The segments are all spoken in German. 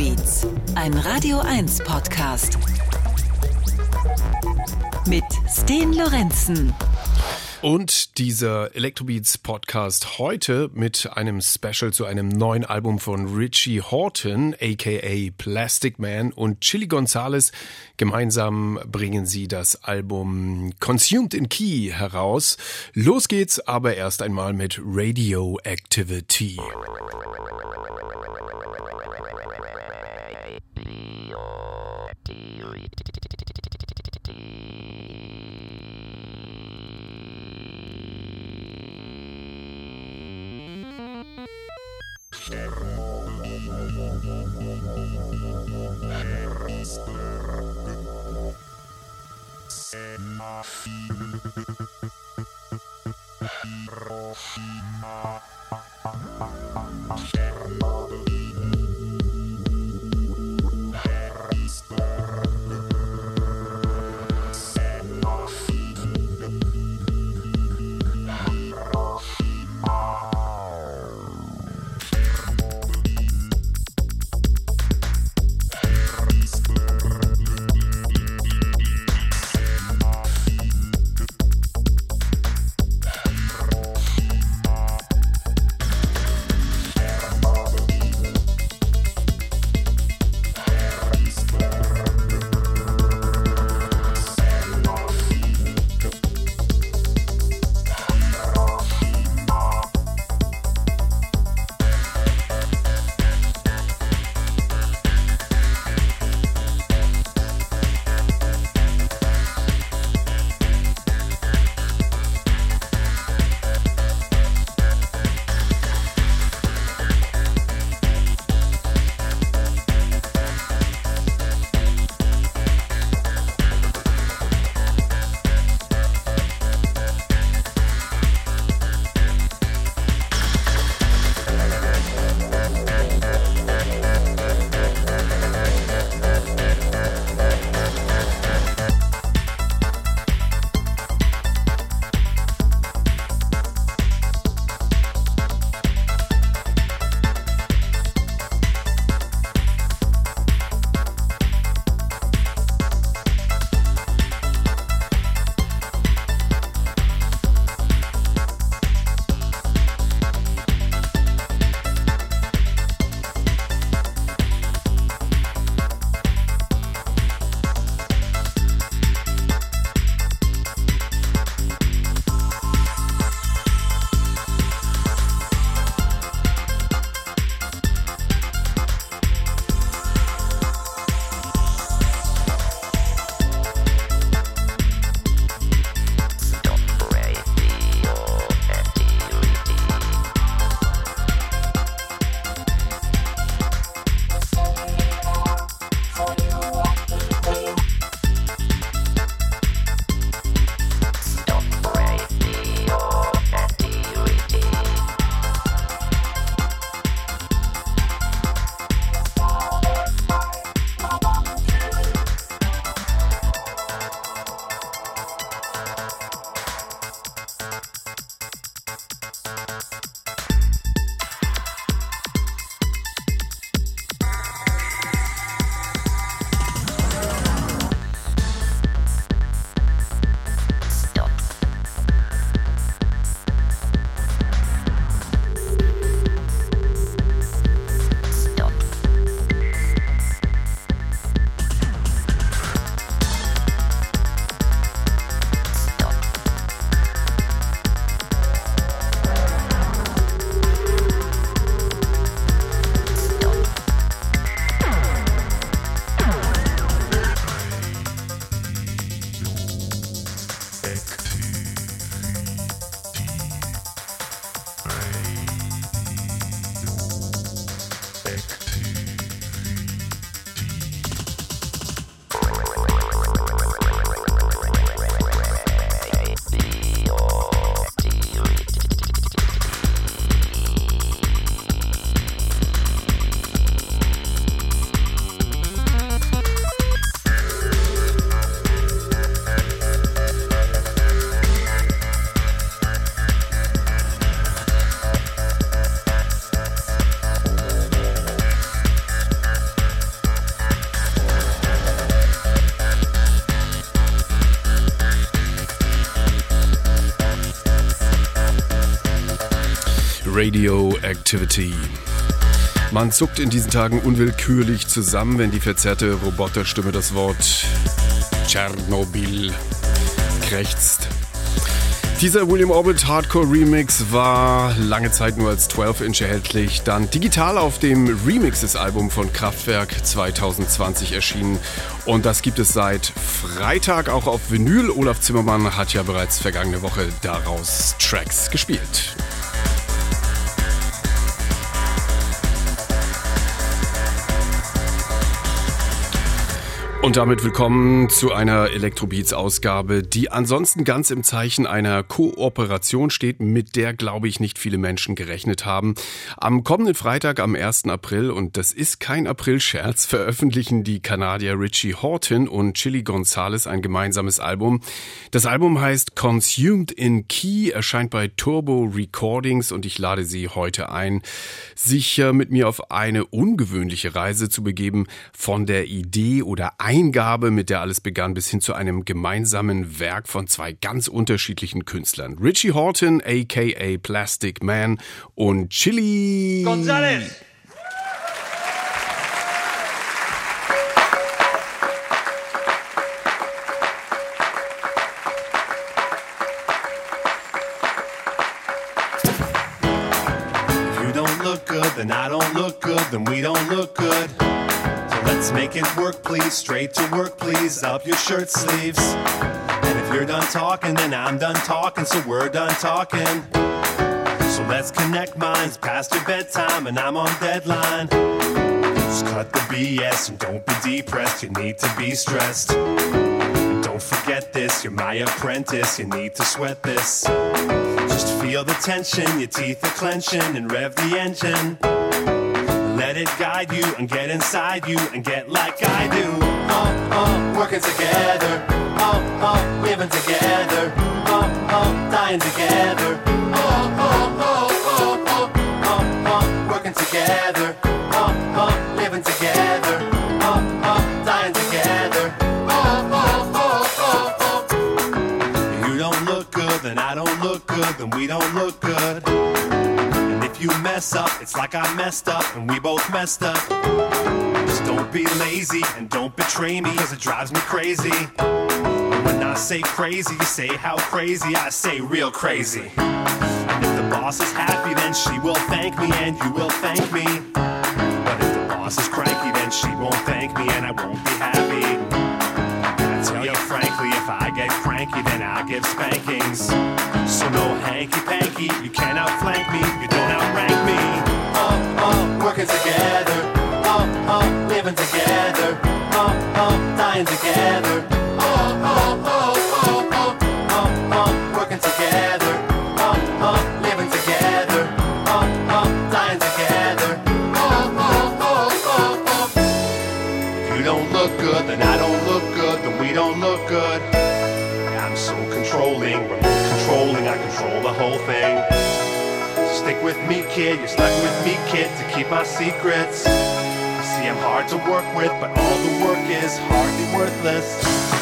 Electrobeats, ein Radio 1 Podcast. Mit Sten Lorenzen. Und dieser Electrobeats Podcast heute mit einem Special zu einem neuen Album von Richie Horton, aka Plastic Man und Chili Gonzalez. Gemeinsam bringen sie das Album Consumed in Key heraus. Los geht's aber erst einmal mit Radioactivity. Hiroshima. Radioactivity. Man zuckt in diesen Tagen unwillkürlich zusammen, wenn die verzerrte Roboterstimme das Wort Tschernobyl krächzt. Dieser William Orbit Hardcore Remix war lange Zeit nur als 12-Inch erhältlich, dann digital auf dem Remixes-Album von Kraftwerk 2020 erschienen und das gibt es seit Freitag auch auf Vinyl. Olaf Zimmermann hat ja bereits vergangene Woche daraus Tracks gespielt. Und damit willkommen zu einer Elektrobeats-Ausgabe, die ansonsten ganz im Zeichen einer Kooperation steht, mit der, glaube ich, nicht viele Menschen gerechnet haben. Am kommenden Freitag, am 1. April, und das ist kein April-Scherz, veröffentlichen die Kanadier Richie Horton und Chili Gonzalez ein gemeinsames Album. Das Album heißt Consumed in Key, erscheint bei Turbo Recordings und ich lade Sie heute ein, sich mit mir auf eine ungewöhnliche Reise zu begeben, von der Idee oder Eingabe, mit der alles begann, bis hin zu einem gemeinsamen Werk von zwei ganz unterschiedlichen Künstlern. Richie Horton, aka Plastic Man und Chili González. You don't look good, then I don't look good, then we don't look good. Let's make it work, please. Straight to work, please. Up your shirt sleeves. And if you're done talking, then I'm done talking, so we're done talking. So let's connect minds past your bedtime, and I'm on deadline. Just cut the BS and don't be depressed. You need to be stressed. And don't forget this, you're my apprentice. You need to sweat this. Just feel the tension, your teeth are clenching, and rev the engine. It guide you and get inside you and get like I do. Oh, oh, working together. Oh, oh, living together. Oh, oh, dying together. Oh, oh, oh, oh, oh, oh, oh, working together. Oh, oh, living together. Oh, oh, dying together. Oh, oh, oh, oh, oh. You don't look good, then I don't look good, then we don't look good. You mess up, it's like I messed up and we both messed up. Just don't be lazy and don't betray me, cause it drives me crazy. When I say crazy, you say how crazy, I say real crazy. And if the boss is happy, then she will thank me and you will thank me. But if the boss is cranky, then she won't thank me and I won't be happy. I tell you frankly, if I get cranky, then I'll give spankings. So no hanky panky, you can't kid, you're stuck with me, kid, to keep my secrets. See, I'm hard to work with, but all the work is hardly worthless.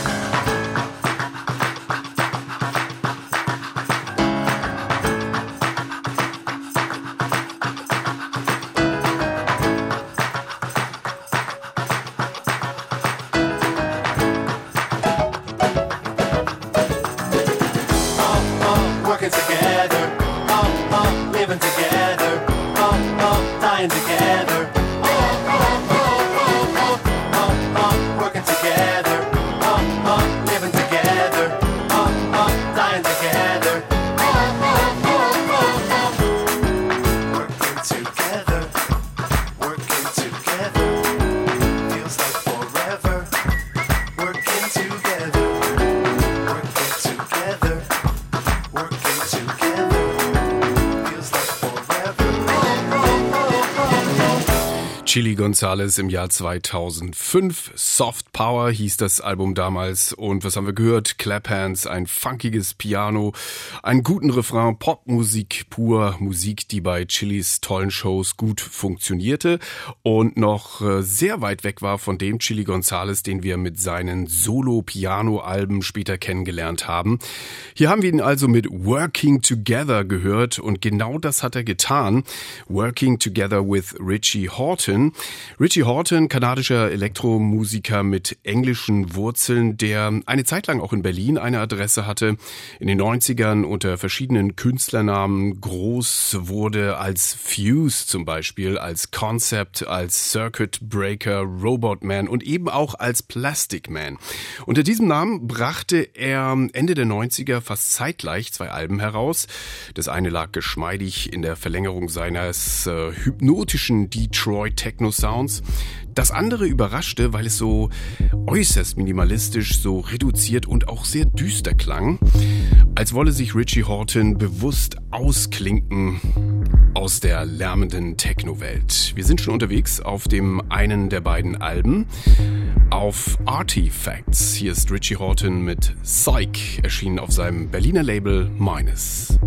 Gonzalez im Jahr 2005. Soft Power hieß das Album damals. Und was haben wir gehört? Clap Hands, ein funkiges Piano, einen guten Refrain, Popmusik pur, Musik, die bei Chilis tollen Shows gut funktionierte und noch äh, sehr weit weg war von dem Chili Gonzalez, den wir mit seinen Solo-Piano-Alben später kennengelernt haben. Hier haben wir ihn also mit Working Together gehört und genau das hat er getan. Working Together with Richie Horton. Richie Horton, kanadischer Elektromusiker mit englischen Wurzeln, der eine Zeit lang auch in Berlin eine Adresse hatte, in den 90ern unter verschiedenen Künstlernamen groß wurde als Fuse zum Beispiel, als Concept, als Circuit Breaker, Robot Man und eben auch als Plastic Man. Unter diesem Namen brachte er Ende der 90er fast zeitgleich zwei Alben heraus. Das eine lag geschmeidig in der Verlängerung seines äh, hypnotischen Detroit Techno-Sounds. Das andere überraschte, weil es so äußerst minimalistisch, so reduziert und auch sehr düster klang, als wolle sich Richie Horton bewusst ausklinken aus der lärmenden Techno-Welt. Wir sind schon unterwegs auf dem einen der beiden Alben, auf Artifacts. Hier ist Richie Horton mit Psych, erschienen auf seinem Berliner Label Minus.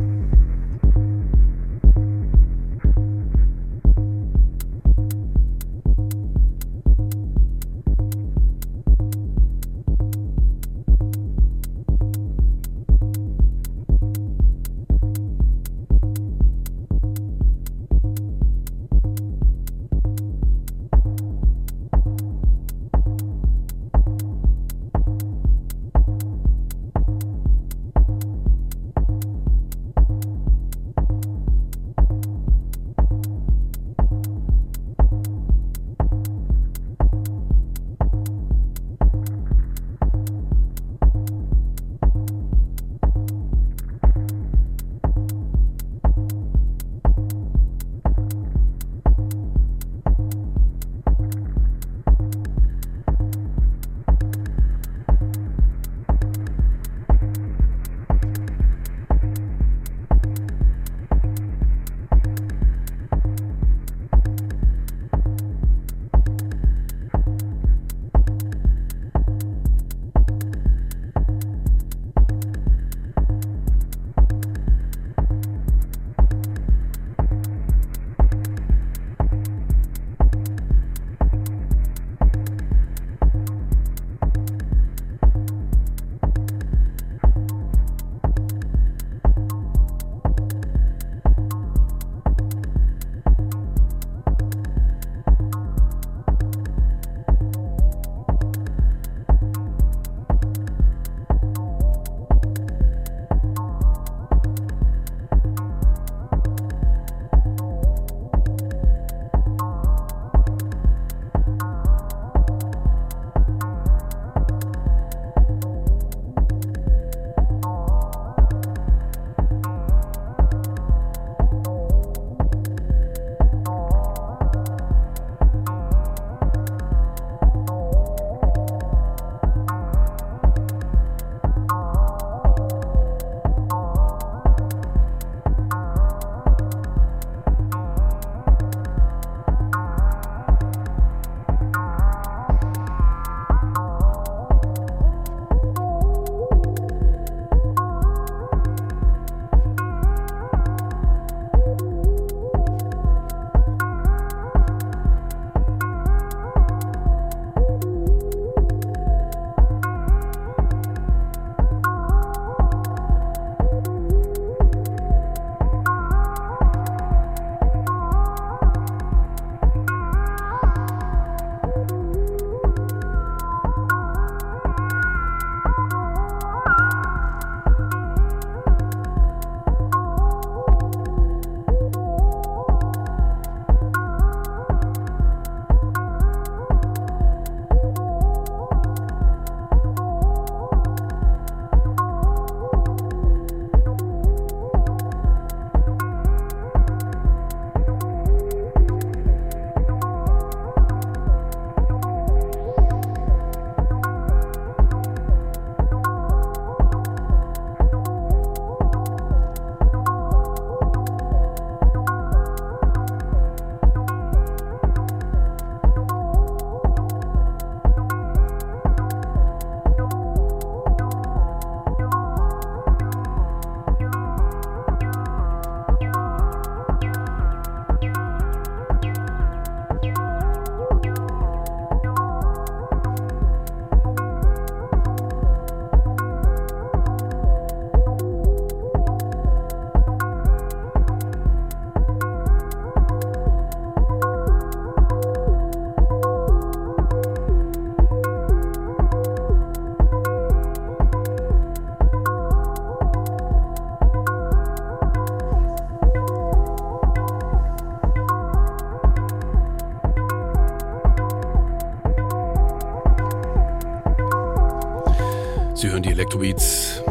Electrobeats.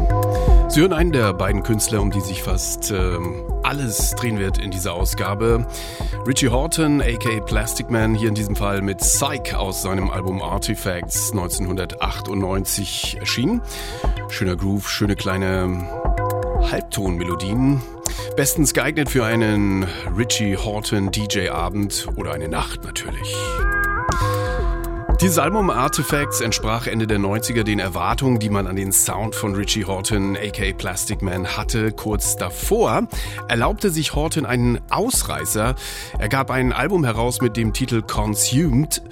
Sie hören einen der beiden Künstler, um die sich fast äh, alles drehen wird in dieser Ausgabe. Richie Horton, aka Plastic Man, hier in diesem Fall mit Psych aus seinem Album Artifacts 1998 erschienen. Schöner Groove, schöne kleine Halbtonmelodien. Bestens geeignet für einen Richie Horton DJ-Abend oder eine Nacht natürlich. Dieses Album Artifacts entsprach Ende der 90er den Erwartungen, die man an den Sound von Richie Horton, aka Plastic Man, hatte. Kurz davor erlaubte sich Horton einen Ausreißer. Er gab ein Album heraus mit dem Titel Consumed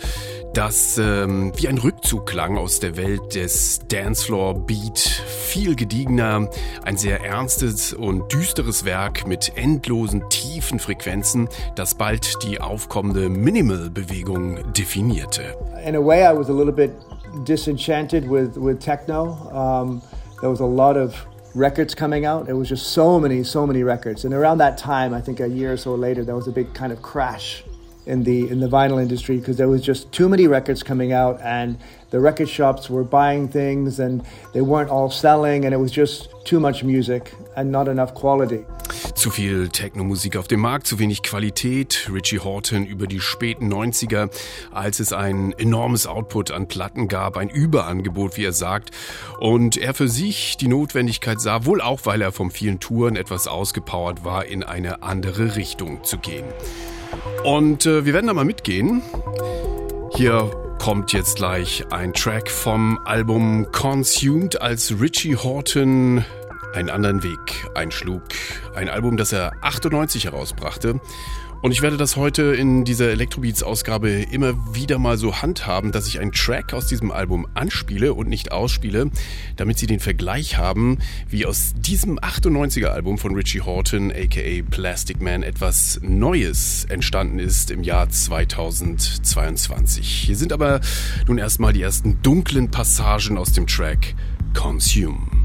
das ähm, wie ein Rückzug klang aus der Welt des Dancefloor Beat, viel gediegener, ein sehr ernstes und düsteres Werk mit endlosen tiefen Frequenzen, das bald die aufkommende Minimal-Bewegung definierte. In a way I was a little bit disenchanted with, with techno. Um, there was a lot of records coming out. There was just so many, so many records. And around that time, I think a year or so later, there was a big kind of crash in the in the vinyl industry because there was just too many records coming out and the record shops were buying things and they weren't all selling and it was just too much music and not enough quality. Zu viel Techno-Musik auf dem Markt, zu wenig Qualität. Richie Horton über die späten 90er, als es ein enormes Output an Platten gab, ein Überangebot, wie er sagt. Und er für sich die Notwendigkeit sah, wohl auch, weil er vom vielen Touren etwas ausgepowert war, in eine andere Richtung zu gehen. Und äh, wir werden da mal mitgehen. Hier kommt jetzt gleich ein Track vom Album Consumed, als Richie Horton einen anderen Weg einschlug. Ein Album, das er 98 herausbrachte und ich werde das heute in dieser Electrobeats-Ausgabe immer wieder mal so handhaben, dass ich einen Track aus diesem Album anspiele und nicht ausspiele, damit Sie den Vergleich haben, wie aus diesem 98er-Album von Richie Horton, aka Plastic Man, etwas Neues entstanden ist im Jahr 2022. Hier sind aber nun erstmal die ersten dunklen Passagen aus dem Track Consume.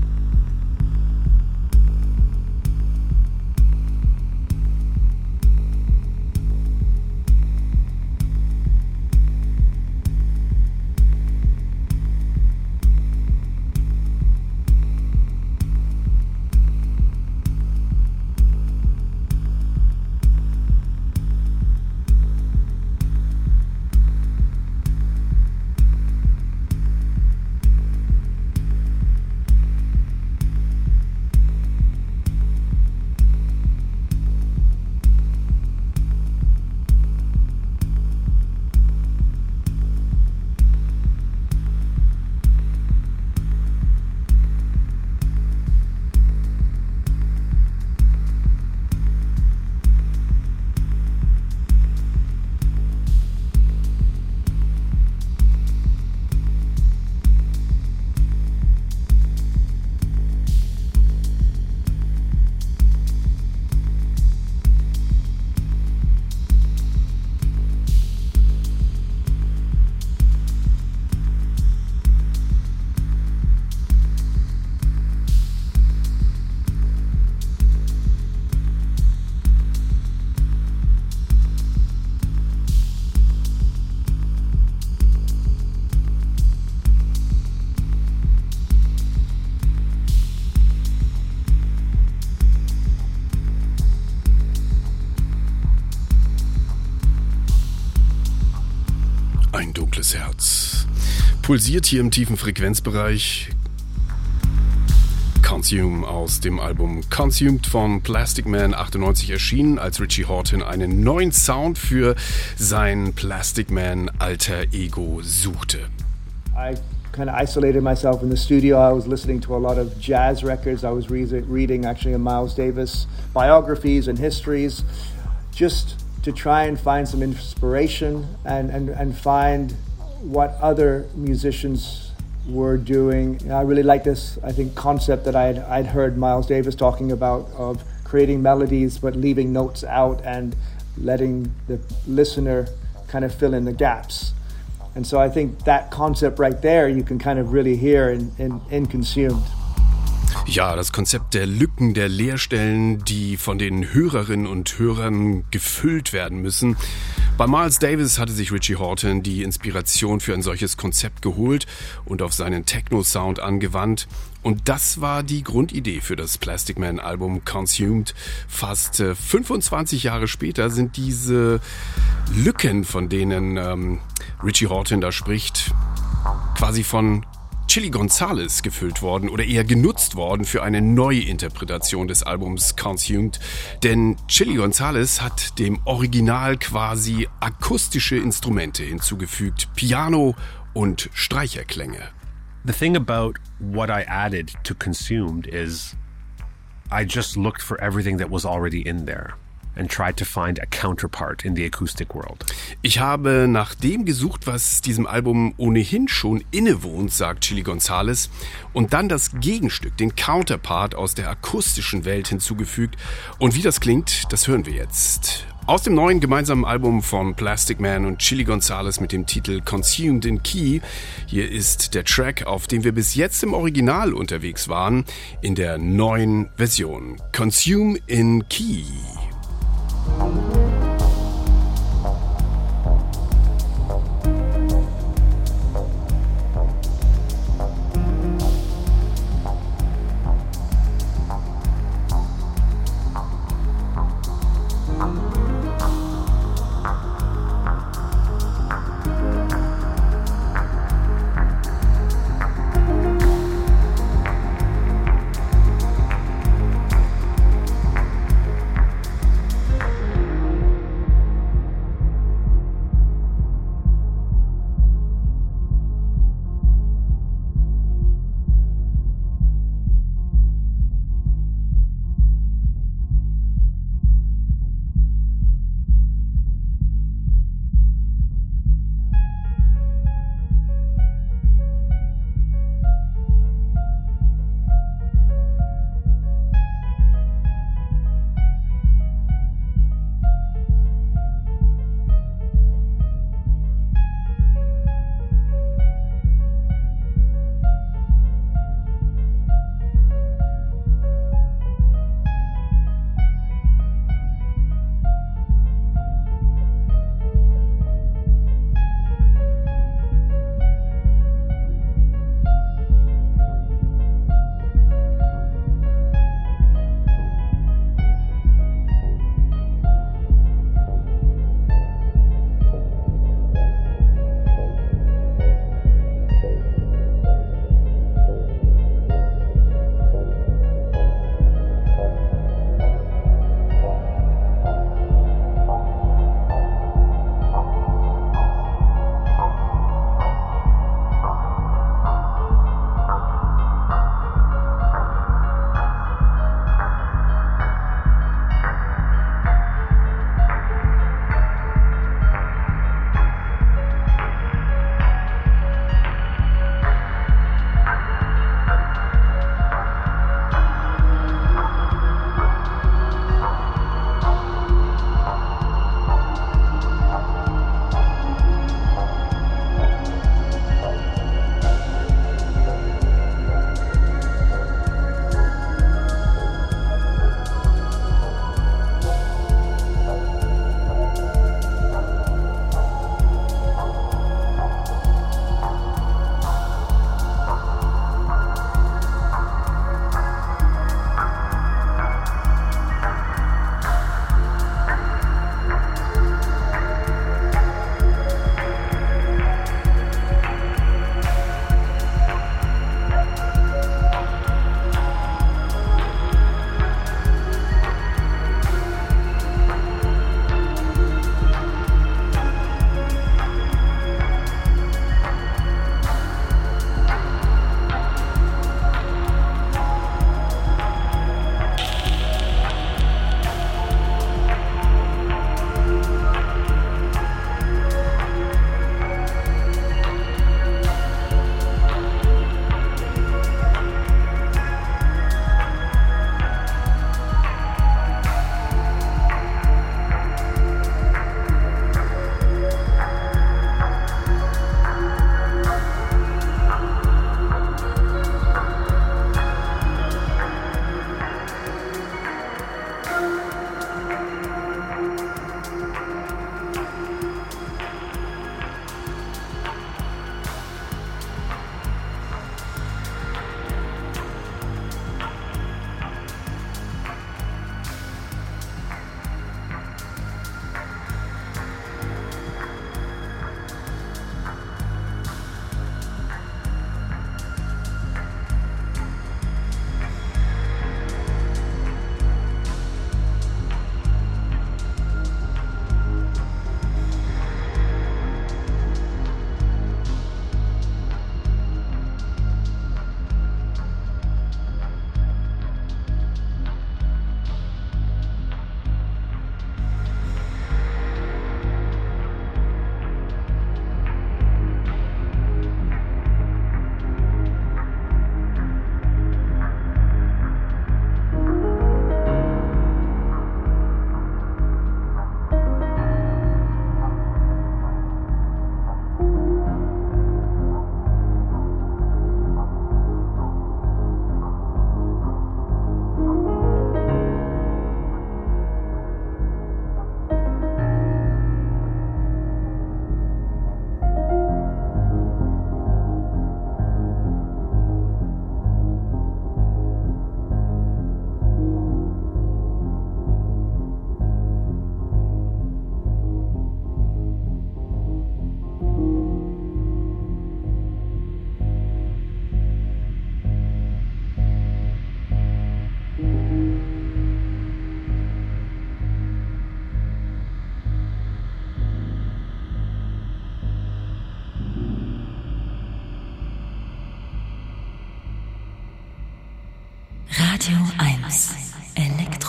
Pulsiert hier im tiefen Frequenzbereich. Consume aus dem Album Consumed von Plastic Man 98 erschienen, als Richie Horton einen neuen Sound für sein Plastic Man alter Ego suchte. I kind of isolated myself in the studio. I was listening to a lot of jazz records. I was re reading actually Miles Davis biographies and histories, just to try and find some inspiration and, and, and find what other musicians were doing. I really like this, I think, concept that I'd, I'd heard Miles Davis talking about of creating melodies but leaving notes out and letting the listener kind of fill in the gaps. And so I think that concept right there you can kind of really hear in, in, in Consumed. Ja, das Konzept der Lücken, der Leerstellen, die von den Hörerinnen und Hörern gefüllt werden müssen. Bei Miles Davis hatte sich Richie Horton die Inspiration für ein solches Konzept geholt und auf seinen Techno-Sound angewandt. Und das war die Grundidee für das Plastic Man Album Consumed. Fast 25 äh, Jahre später sind diese Lücken, von denen ähm, Richie Horton da spricht, quasi von Chili Gonzalez gefüllt worden oder eher genutzt worden für eine Neuinterpretation des Albums Consumed. Denn Chili Gonzalez hat dem Original quasi akustische Instrumente hinzugefügt, Piano und Streicherklänge. The thing about what I added to Consumed is I just looked for everything that was already in there and tried to find a counterpart in the acoustic world. Ich habe nach dem gesucht, was diesem Album ohnehin schon innewohnt, sagt Chili Gonzalez, und dann das Gegenstück, den Counterpart aus der akustischen Welt hinzugefügt. Und wie das klingt, das hören wir jetzt. Aus dem neuen gemeinsamen Album von Plastic Man und Chili Gonzalez mit dem Titel Consumed in Key. Hier ist der Track, auf dem wir bis jetzt im Original unterwegs waren, in der neuen Version. Consume in Key. Radio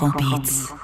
Elektrobeats.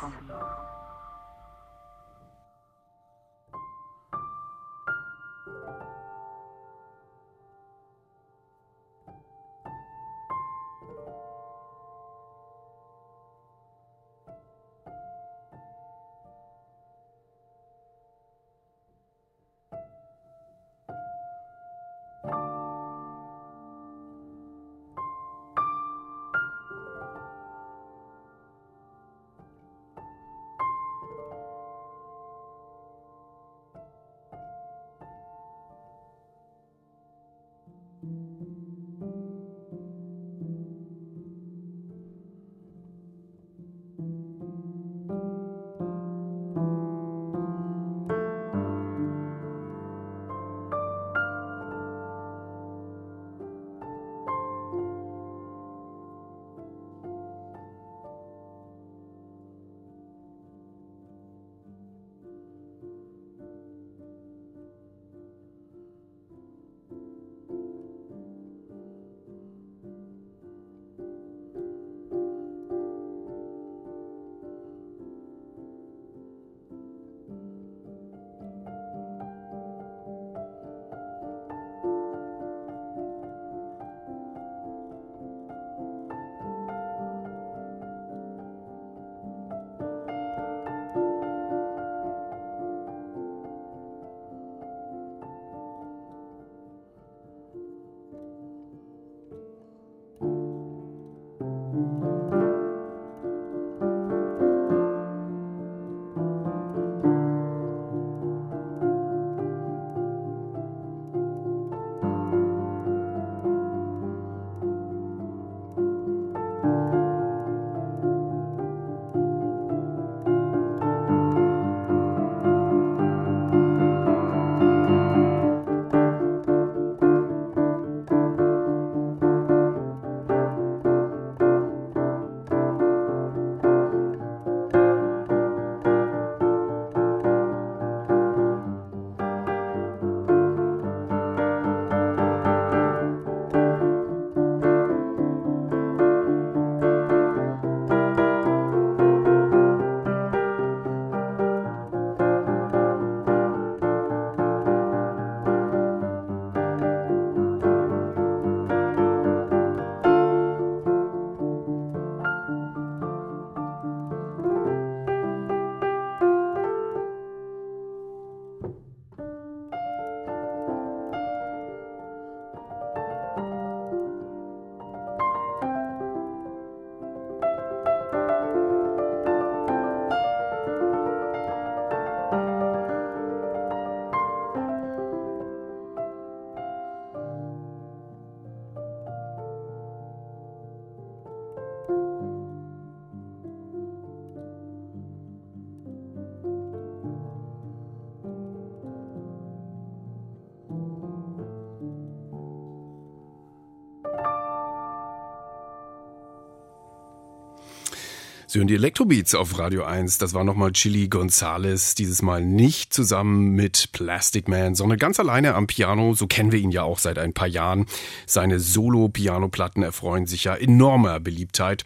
Sie hören die Elektrobeats auf Radio 1. Das war nochmal Chili Gonzales, dieses Mal nicht zusammen mit Plastic Man, sondern ganz alleine am Piano. So kennen wir ihn ja auch seit ein paar Jahren. Seine Solo-Piano-Platten erfreuen sich ja enormer Beliebtheit.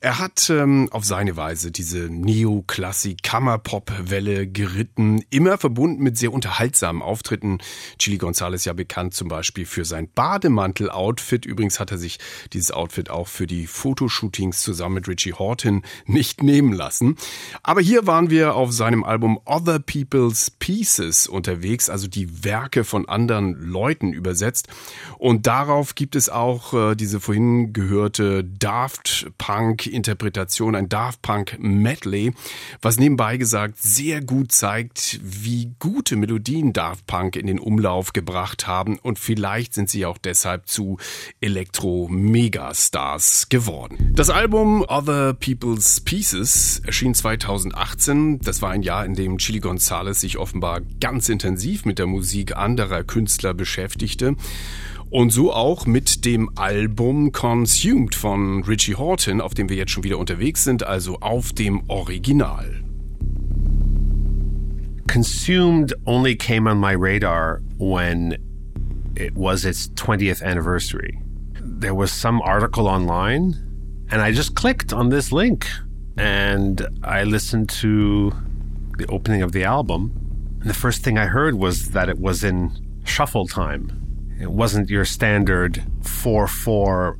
Er hat ähm, auf seine Weise diese Neoklassik-Kammerpop-Welle geritten, immer verbunden mit sehr unterhaltsamen Auftritten. Chili Gonzales ja bekannt zum Beispiel für sein Bademantel-Outfit. Übrigens hat er sich dieses Outfit auch für die Fotoshootings zusammen mit Richie Horton nicht nehmen lassen. Aber hier waren wir auf seinem Album Other People's Pieces unterwegs, also die Werke von anderen Leuten übersetzt. Und darauf gibt es auch äh, diese vorhin gehörte Daft Punk Interpretation, ein Daft Punk Medley, was nebenbei gesagt sehr gut zeigt, wie gute Melodien Daft Punk in den Umlauf gebracht haben und vielleicht sind sie auch deshalb zu Elektro-Megastars geworden. Das Album Other People's Pieces erschien 2018. Das war ein Jahr, in dem Chili Gonzalez sich offenbar ganz intensiv mit der Musik anderer Künstler beschäftigte. Und so auch mit dem Album Consumed von Richie Horton, auf dem wir jetzt schon wieder unterwegs sind, also auf dem Original. Consumed only came on my radar when it was its 20th anniversary. There was some article online And I just clicked on this link and I listened to the opening of the album. And the first thing I heard was that it was in shuffle time. It wasn't your standard 4 4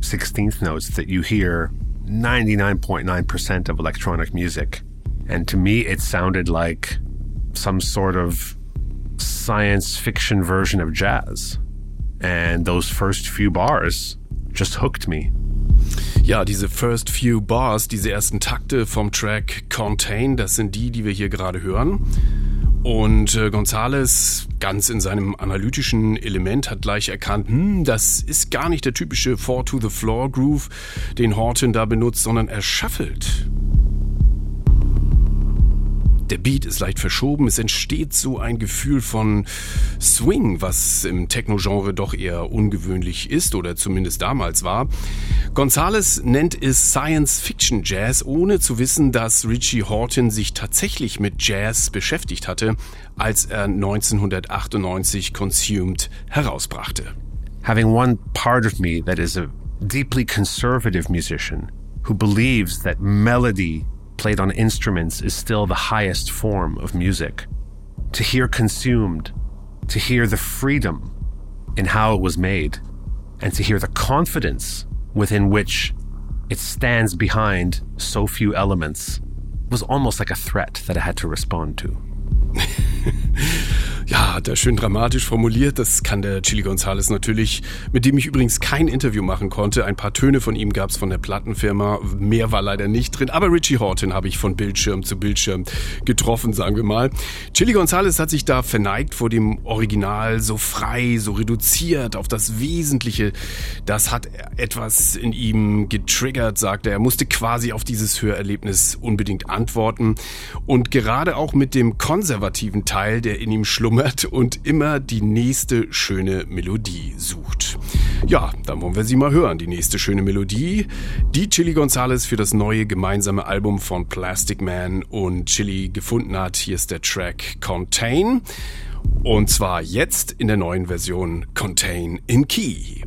16th notes that you hear 99.9% of electronic music. And to me, it sounded like some sort of science fiction version of jazz. And those first few bars just hooked me. Ja, diese First Few Bars, diese ersten Takte vom Track Contain, das sind die, die wir hier gerade hören. Und äh, Gonzales, ganz in seinem analytischen Element, hat gleich erkannt, hm, das ist gar nicht der typische Four-to-the-Floor-Groove, den Horton da benutzt, sondern er shuffelt. Der Beat ist leicht verschoben, es entsteht so ein Gefühl von Swing, was im Techno-Genre doch eher ungewöhnlich ist oder zumindest damals war. Gonzales nennt es Science-Fiction-Jazz, ohne zu wissen, dass Richie Horton sich tatsächlich mit Jazz beschäftigt hatte, als er 1998 Consumed herausbrachte. Having one part of me that is a deeply conservative musician who believes that melody played on instruments is still the highest form of music. To hear consumed, to hear the freedom in how it was made, and to hear the confidence within which it stands behind so few elements was almost like a threat that I had to respond to. Ja, hat er schön dramatisch formuliert. Das kann der Chili Gonzales natürlich, mit dem ich übrigens kein Interview machen konnte. Ein paar Töne von ihm gab es von der Plattenfirma. Mehr war leider nicht drin. Aber Richie Horton habe ich von Bildschirm zu Bildschirm getroffen, sagen wir mal. Chili Gonzales hat sich da verneigt vor dem Original, so frei, so reduziert auf das Wesentliche. Das hat etwas in ihm getriggert, sagt er. Er musste quasi auf dieses Hörerlebnis unbedingt antworten. Und gerade auch mit dem konservativen Teil, der in ihm schlummert, und immer die nächste schöne Melodie sucht. Ja, dann wollen wir sie mal hören, die nächste schöne Melodie, die Chili Gonzales für das neue gemeinsame Album von Plastic Man und Chili gefunden hat. Hier ist der Track Contain. Und zwar jetzt in der neuen Version Contain in Key.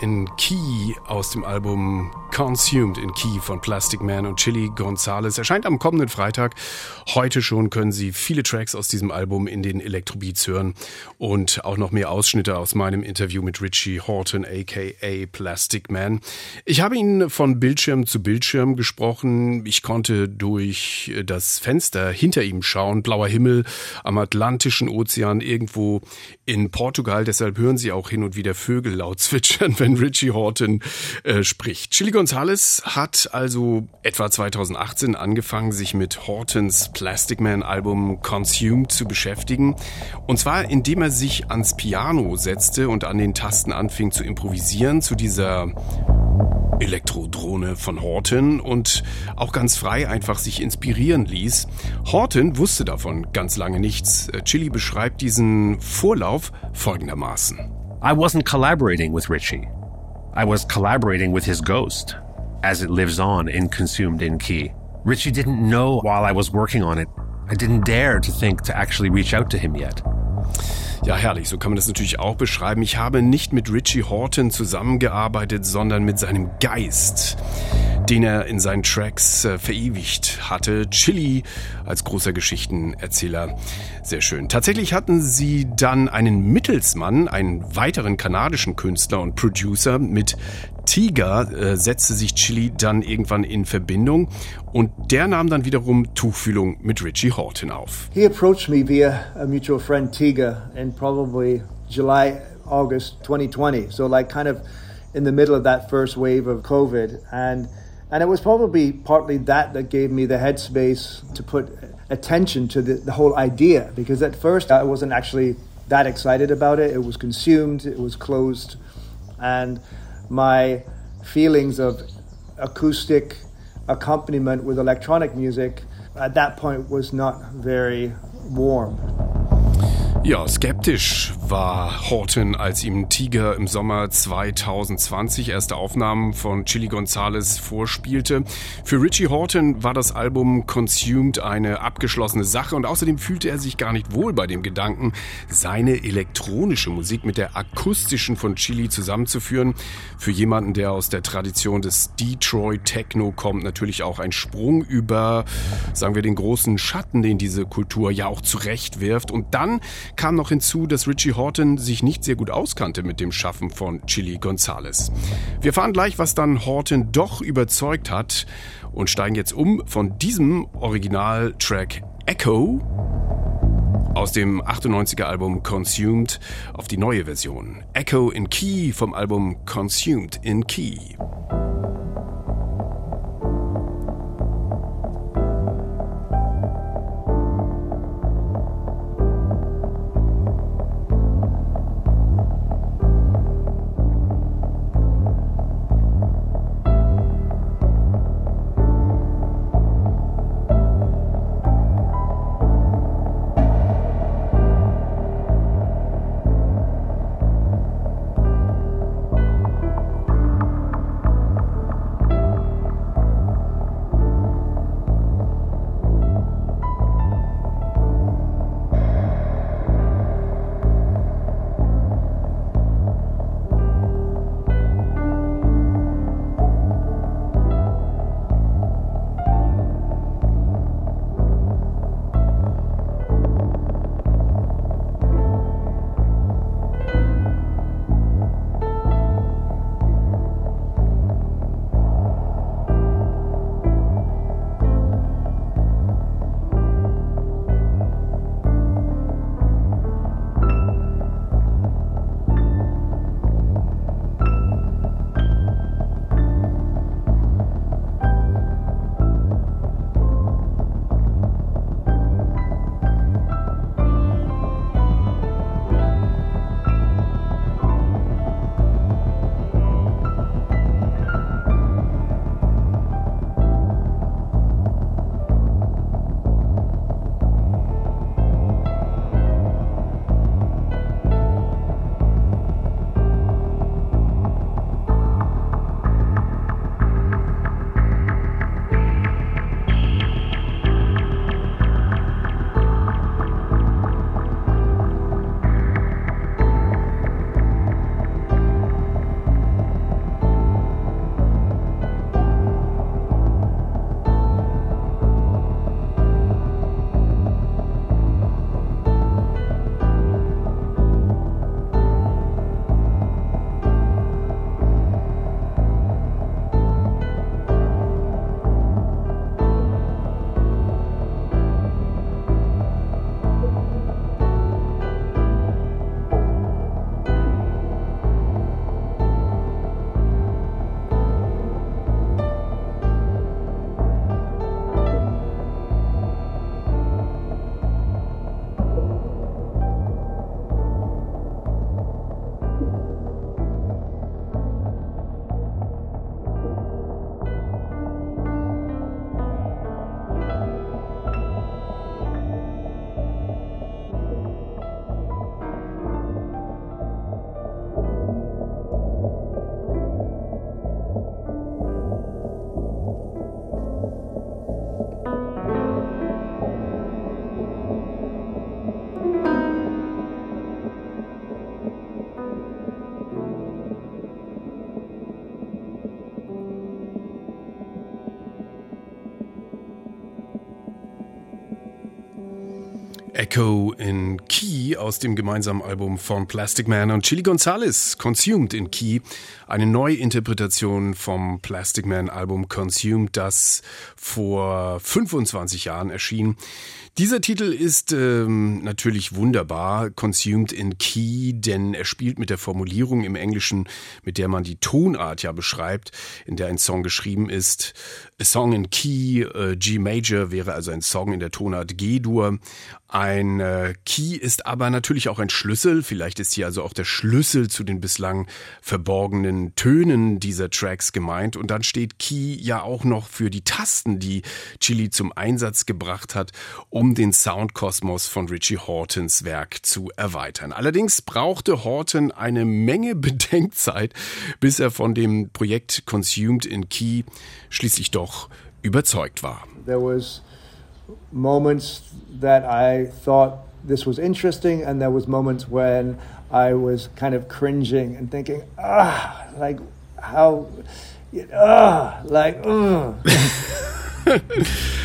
In Key aus dem Album Consumed in Key von Plastic Man und Chili Gonzales erscheint am kommenden Freitag. Heute schon können Sie viele Tracks aus diesem Album in den Electrobeats hören und auch noch mehr Ausschnitte aus meinem Interview mit Richie Horton aka Plastic Man. Ich habe ihn von Bildschirm zu Bildschirm gesprochen. Ich konnte durch das Fenster hinter ihm schauen, blauer Himmel am Atlantischen Ozean irgendwo in Portugal. Deshalb hören Sie auch hin und wieder Vögel laut zwitschern, wenn Richie Horton äh, spricht. Chili Gonzalez hat also etwa 2018 angefangen, sich mit Hortons Plastic Man Album Consumed zu beschäftigen. Und zwar indem er sich ans Piano setzte und an den Tasten anfing zu improvisieren zu dieser Elektrodrohne von Horton und auch ganz frei einfach sich inspirieren ließ. Horton wusste davon ganz lange nichts. Chili beschreibt diesen Vorlauf folgendermaßen. I wasn't collaborating with Richie. I was collaborating with his ghost, as it lives on in Consumed in Key. Richie didn't know while I was working on it. I didn't dare to think to actually reach out to him yet. Ja, herrlich, so kann man das natürlich auch beschreiben. Ich habe nicht mit Richie Horton zusammengearbeitet, sondern mit seinem Geist, den er in seinen Tracks äh, verewigt hatte. Chili als großer Geschichtenerzähler. Sehr schön. Tatsächlich hatten sie dann einen Mittelsmann, einen weiteren kanadischen Künstler und Producer mit Tiger äh, setzte sich Chili dann irgendwann in Verbindung und der nahm dann wiederum Tuchfühlung mit Richie Horton auf. He approached me via a mutual friend Tiga in probably July, August 2020. So like kind of in the middle of that first wave of COVID and and it was probably partly that that gave me the headspace to put attention to the, the whole idea because at first I wasn't actually that excited about it. It was consumed, it was closed and my feelings of acoustic accompaniment with electronic music at that point was not very warm. Ja, skeptisch war Horton, als ihm Tiger im Sommer 2020 erste Aufnahmen von Chili Gonzalez vorspielte. Für Richie Horton war das Album Consumed eine abgeschlossene Sache und außerdem fühlte er sich gar nicht wohl bei dem Gedanken, seine elektronische Musik mit der akustischen von Chili zusammenzuführen. Für jemanden, der aus der Tradition des Detroit Techno kommt, natürlich auch ein Sprung über, sagen wir, den großen Schatten, den diese Kultur ja auch zurecht wirft. Und dann kam noch hinzu, dass Richie Horton sich nicht sehr gut auskannte mit dem Schaffen von Chili Gonzalez. Wir fahren gleich, was dann Horton doch überzeugt hat und steigen jetzt um von diesem Originaltrack Echo aus dem 98er Album Consumed auf die neue Version. Echo in Key vom Album Consumed in Key. Echo in Key aus dem gemeinsamen Album von Plastic Man und Chili Gonzalez, Consumed in Key, eine Neuinterpretation vom Plastic Man Album Consumed, das vor 25 Jahren erschien. Dieser Titel ist ähm, natürlich wunderbar, Consumed in Key, denn er spielt mit der Formulierung im Englischen, mit der man die Tonart ja beschreibt, in der ein Song geschrieben ist. A Song in Key, äh, G Major wäre also ein Song in der Tonart G-Dur. Ein äh, Key ist aber natürlich auch ein Schlüssel. Vielleicht ist hier also auch der Schlüssel zu den bislang verborgenen Tönen dieser Tracks gemeint. Und dann steht Key ja auch noch für die Tasten, die Chili zum Einsatz gebracht hat, um den Soundkosmos von Richie Hortons Werk zu erweitern. Allerdings brauchte Horton eine Menge Bedenkzeit, bis er von dem Projekt Consumed in Key schließlich doch überzeugt war. Moments that I thought this was interesting, and there was moments when I was kind of cringing and thinking, ah, like how, ah, like, ugh.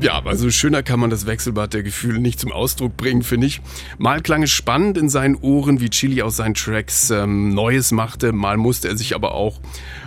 Ja, also schöner kann man das Wechselbad der Gefühle nicht zum Ausdruck bringen, finde ich. Mal klang es spannend in seinen Ohren, wie Chili aus seinen Tracks ähm, Neues machte. Mal musste er sich aber auch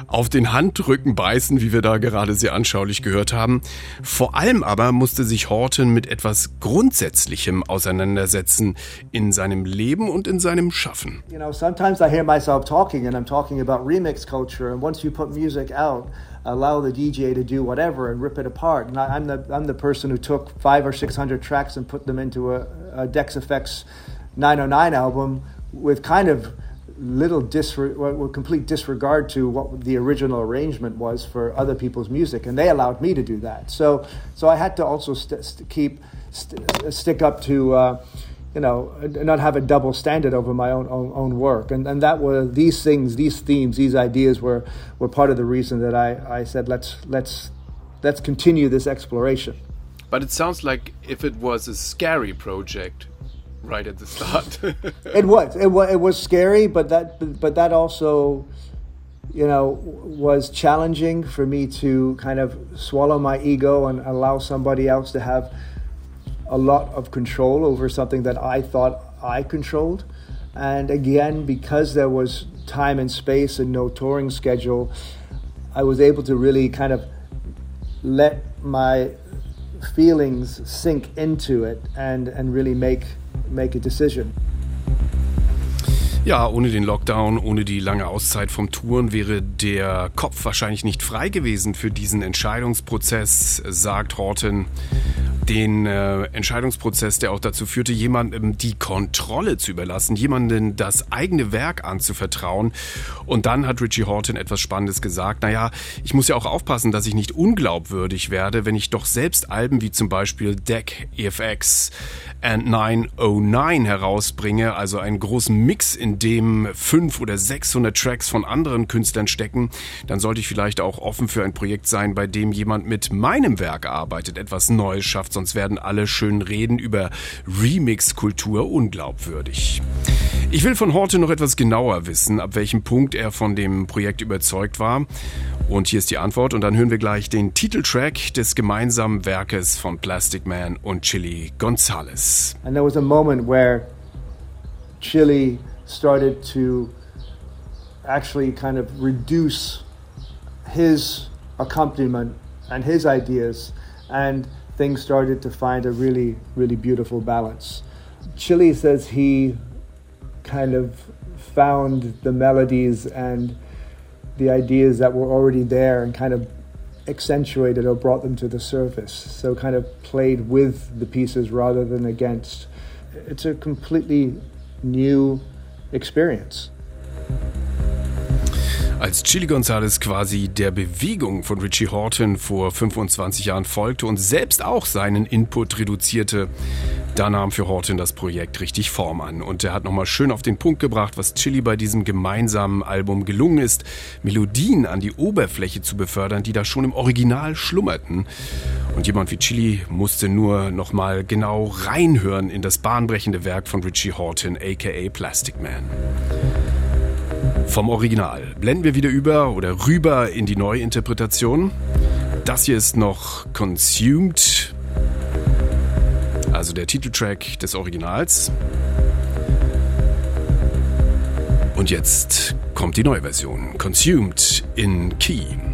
auf den Handrücken beißen, wie wir da gerade sehr anschaulich gehört haben. Vor allem aber musste sich Horton mit etwas Grundsätzlichem auseinandersetzen in seinem Leben und in seinem Schaffen. You know, sometimes I hear myself talking and I'm talking about remix culture and once you put music out, allow the DJ to do whatever and rip it apart. And I, am the I'm the person who took five or six hundred tracks and put them into a, a Dex Effects 909 album with kind of little disre- complete disregard to what the original arrangement was for other people's music, and they allowed me to do that. So, so I had to also st- st- keep st- stick up to. Uh, you know, not have a double standard over my own own, own work, and and that were these things, these themes, these ideas were were part of the reason that I, I said let's let's let's continue this exploration. But it sounds like if it was a scary project, right at the start. it was. It was. It was scary, but that. But that also, you know, was challenging for me to kind of swallow my ego and allow somebody else to have a lot of control over something that I thought I controlled. And again, because there was time and space and no touring schedule, I was able to really kind of let my feelings sink into it and, and really make make a decision. Ja, ohne den Lockdown, ohne die lange Auszeit vom Touren wäre der Kopf wahrscheinlich nicht frei gewesen für diesen Entscheidungsprozess, sagt Horton den äh, Entscheidungsprozess, der auch dazu führte, jemandem die Kontrolle zu überlassen, jemandem das eigene Werk anzuvertrauen. Und dann hat Richie Horton etwas Spannendes gesagt. Naja, ich muss ja auch aufpassen, dass ich nicht unglaubwürdig werde, wenn ich doch selbst Alben wie zum Beispiel Deck EFX and 909 herausbringe, also einen großen Mix, in dem fünf oder 600 Tracks von anderen Künstlern stecken, dann sollte ich vielleicht auch offen für ein Projekt sein, bei dem jemand mit meinem Werk arbeitet, etwas Neues schafft, sonst werden alle schönen Reden über Remix-Kultur unglaubwürdig. Ich will von Horte noch etwas genauer wissen, ab welchem Punkt er von dem Projekt überzeugt war. Und hier ist die Antwort und dann hören wir gleich den Titeltrack des gemeinsamen Werkes von Plastic Man und Chili Gonzalez. And there was a moment where Chili started to actually kind of reduce his accompaniment and his ideas and things started to find a really really beautiful balance. Chili says he kind of found the melodies and the ideas that were already there and kind of accentuated or brought them to the surface. So kind of played with the pieces rather than against. It's a completely new experience. Als Chili Gonzalez quasi der Bewegung von Richie Horton vor 25 Jahren folgte und selbst auch seinen Input reduzierte, da nahm für Horton das Projekt richtig Form an. Und er hat nochmal schön auf den Punkt gebracht, was Chili bei diesem gemeinsamen Album gelungen ist, Melodien an die Oberfläche zu befördern, die da schon im Original schlummerten. Und jemand wie Chili musste nur nochmal genau reinhören in das bahnbrechende Werk von Richie Horton, aka Plastic Man vom Original. Blenden wir wieder über oder rüber in die Neuinterpretation. Das hier ist noch Consumed, also der Titeltrack des Originals. Und jetzt kommt die neue Version, Consumed in Key.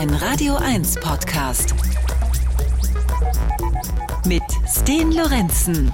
Ein Radio 1 Podcast. Mit Sten Lorenzen.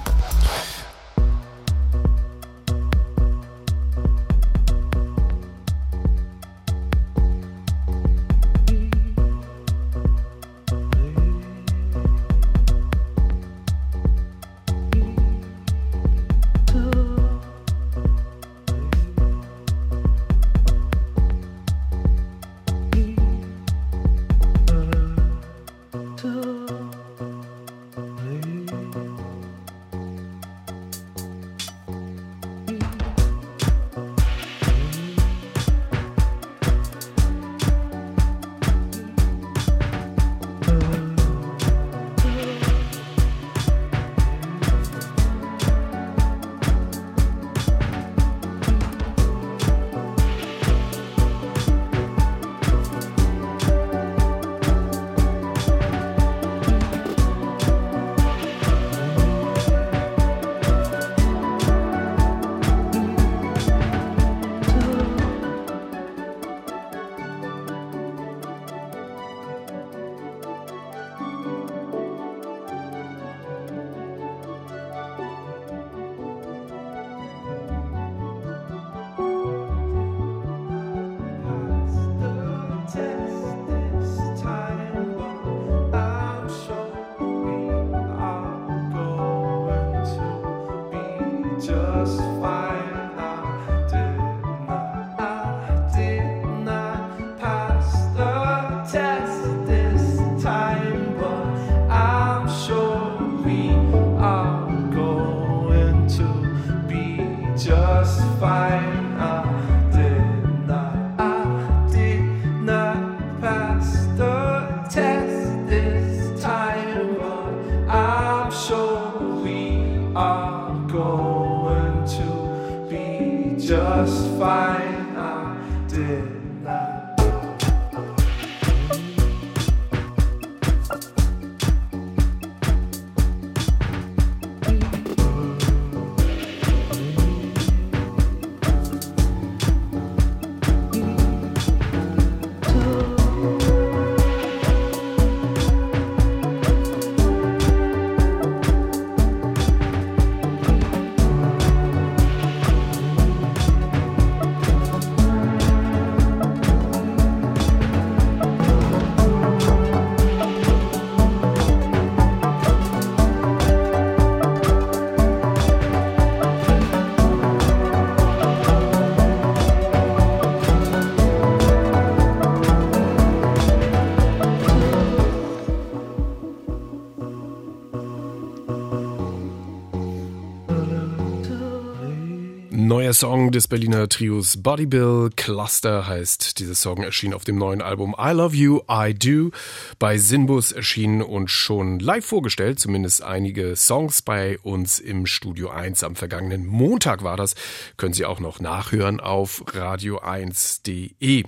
Song des Berliner Trios Body Bill Cluster heißt dieser Song erschien auf dem neuen Album I Love You, I Do bei Sinbus erschienen und schon live vorgestellt, zumindest einige Songs bei uns im Studio 1 am vergangenen Montag war das. Können Sie auch noch nachhören auf radio1.de.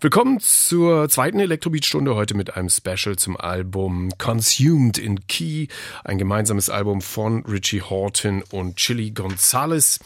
Willkommen zur zweiten Elektrobeat-Stunde heute mit einem Special zum Album Consumed in Key, ein gemeinsames Album von Richie Horton und Chili Gonzalez.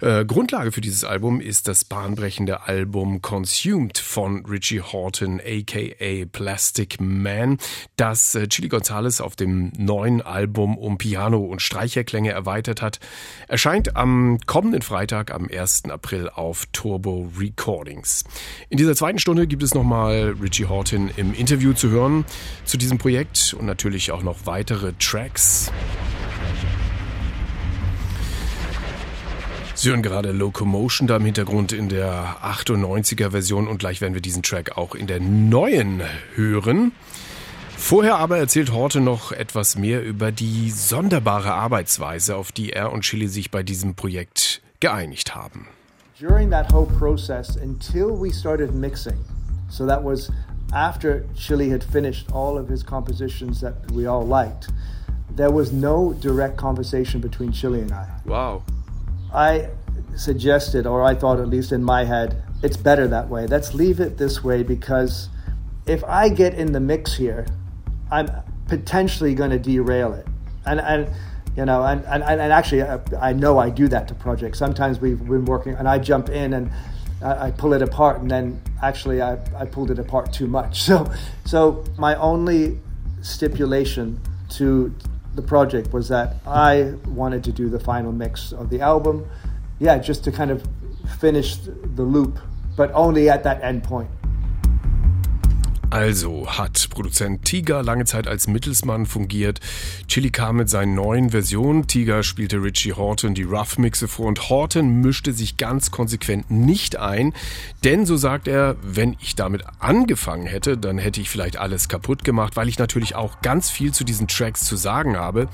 Äh, Grundlage für dieses Album ist das bahnbrechende Album Consumed von Richie Horton, aka Plastic Man, das äh, Chili Gonzalez auf dem neuen Album um Piano und Streicherklänge erweitert hat. Erscheint am kommenden Freitag, am 1. April auf Turbo Recordings. In dieser zweiten Stunde gibt es nochmal Richie Horton im Interview zu hören zu diesem Projekt und natürlich auch noch weitere Tracks. Sie hören gerade Locomotion da im Hintergrund in der 98er Version und gleich werden wir diesen Track auch in der neuen hören. Vorher aber erzählt Horte noch etwas mehr über die sonderbare Arbeitsweise, auf die er und Chili sich bei diesem Projekt geeinigt haben. during that whole process until we started mixing. So that was after Chili had finished all of his compositions that we all liked. There was no direct conversation between Chili and I. Wow. I suggested, or I thought at least in my head, it's better that way. Let's leave it this way because if I get in the mix here, I'm potentially going to derail it. And, and you know, and, and, and actually, I, I know I do that to projects. Sometimes we've been working, and I jump in, and I, I pull it apart, and then actually I, I pulled it apart too much. So, so my only stipulation to the project was that I wanted to do the final mix of the album. Yeah, just to kind of finish the loop, but only at that end point. Also hat Produzent Tiger lange Zeit als Mittelsmann fungiert. Chili kam mit seinen neuen Versionen. Tiger spielte Richie Horton die Rough-Mixe vor und Horton mischte sich ganz konsequent nicht ein. Denn, so sagt er, wenn ich damit angefangen hätte, dann hätte ich vielleicht alles kaputt gemacht, weil ich natürlich auch ganz viel zu diesen Tracks zu sagen habe.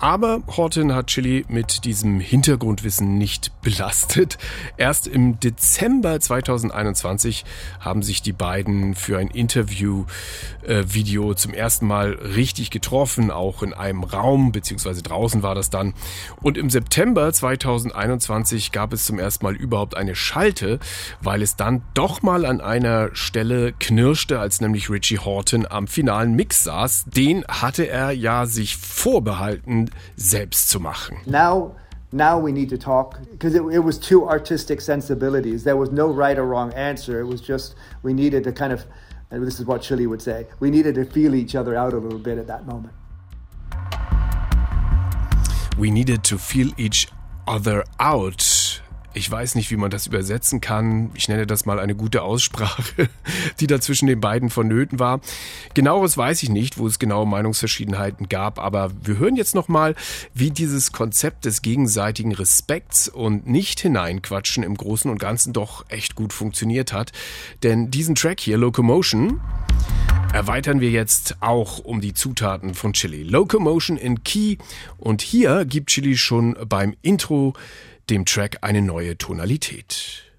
Aber Horton hat Chili mit diesem Hintergrundwissen nicht belastet. Erst im Dezember 2021 haben sich die beiden für ein Interview-Video zum ersten Mal richtig getroffen, auch in einem Raum, beziehungsweise draußen war das dann. Und im September 2021 gab es zum ersten Mal überhaupt eine Schalte, weil es dann doch mal an einer Stelle knirschte, als nämlich Richie Horton am finalen Mix saß. Den hatte er ja sich vorbehalten, selbst zu machen. Now, now we need to talk because it, it was two artistic sensibilities. There was no right or wrong answer. It was just we needed to kind of, and this is what Chili would say, we needed to feel each other out a little bit at that moment. We needed to feel each other out. Ich weiß nicht, wie man das übersetzen kann. Ich nenne das mal eine gute Aussprache, die da zwischen den beiden vonnöten war. Genaueres weiß ich nicht, wo es genaue Meinungsverschiedenheiten gab, aber wir hören jetzt nochmal, wie dieses Konzept des gegenseitigen Respekts und nicht hineinquatschen im Großen und Ganzen doch echt gut funktioniert hat. Denn diesen Track hier, Locomotion, erweitern wir jetzt auch um die Zutaten von Chili. Locomotion in Key und hier gibt Chili schon beim Intro dem Track eine neue Tonalität.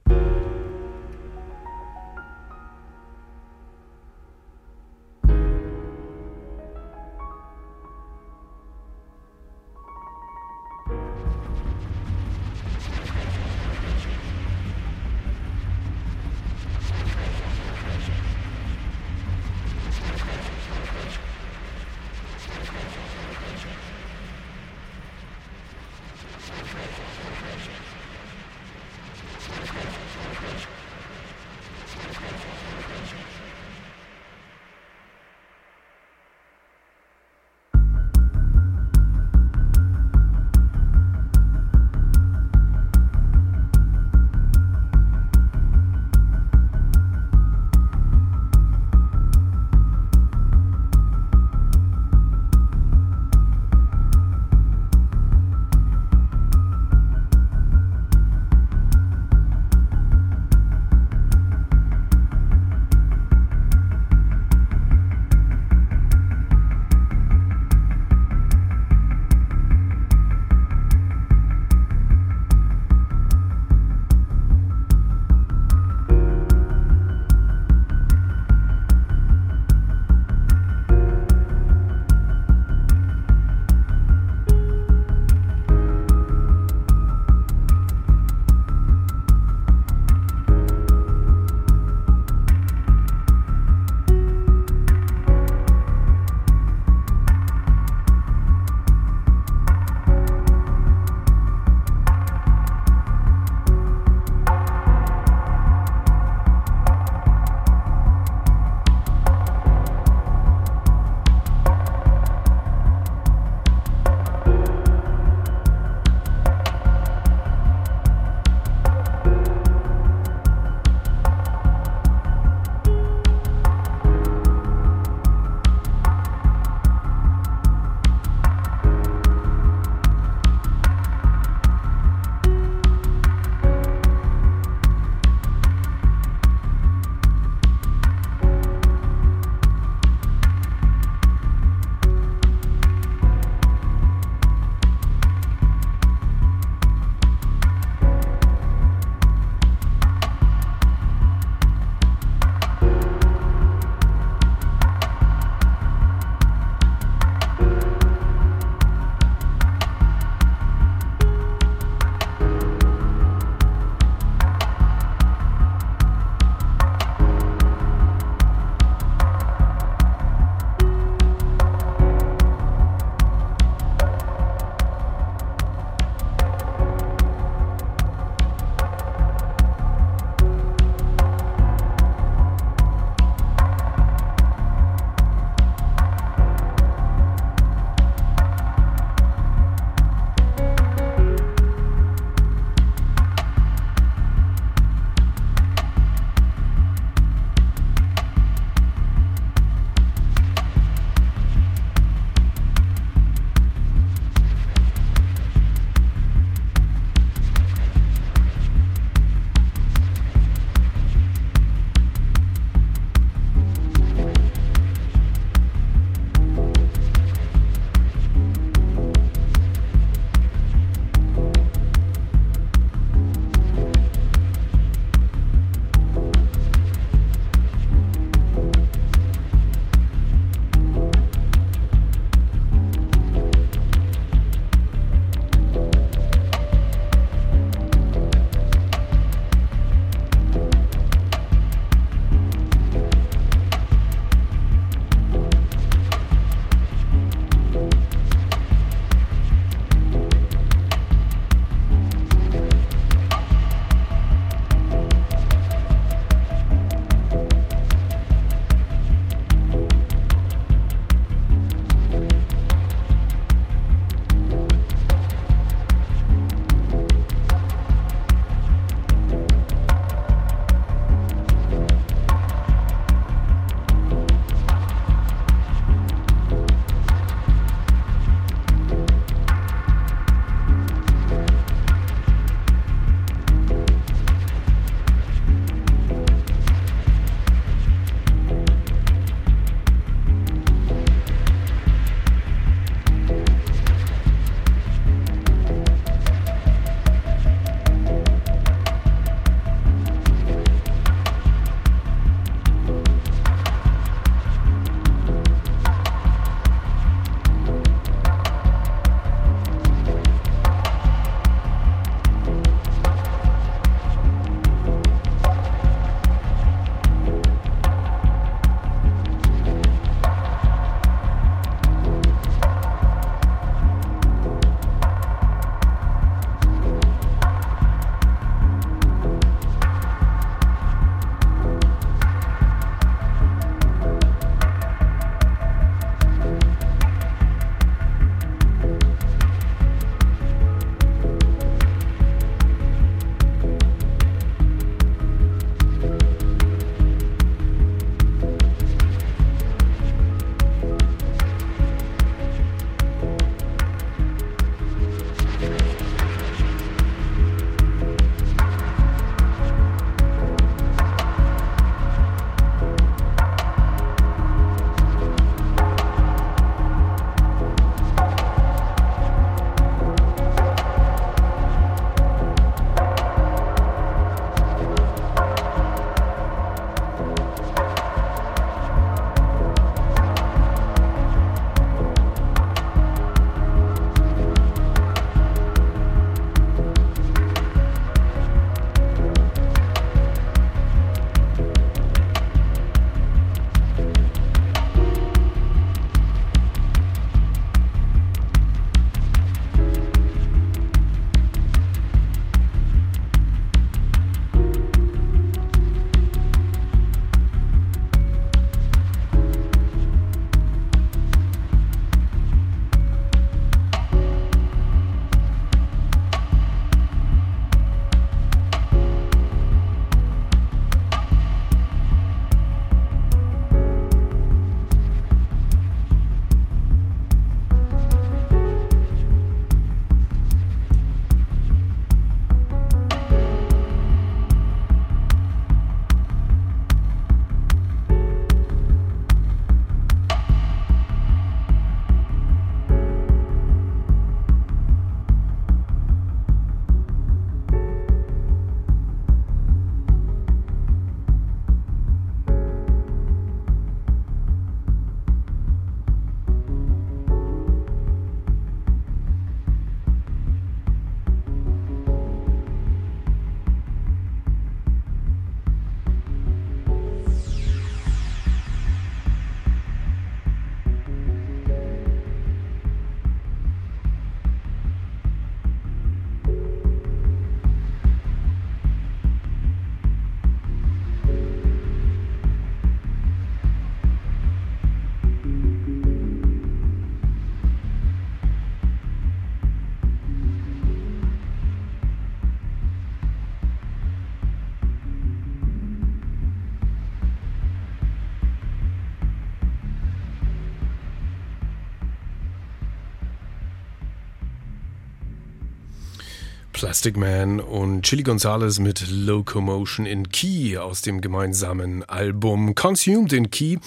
Plastic Man und Chili Gonzalez mit Locomotion in Key aus dem gemeinsamen Album Consumed in Key.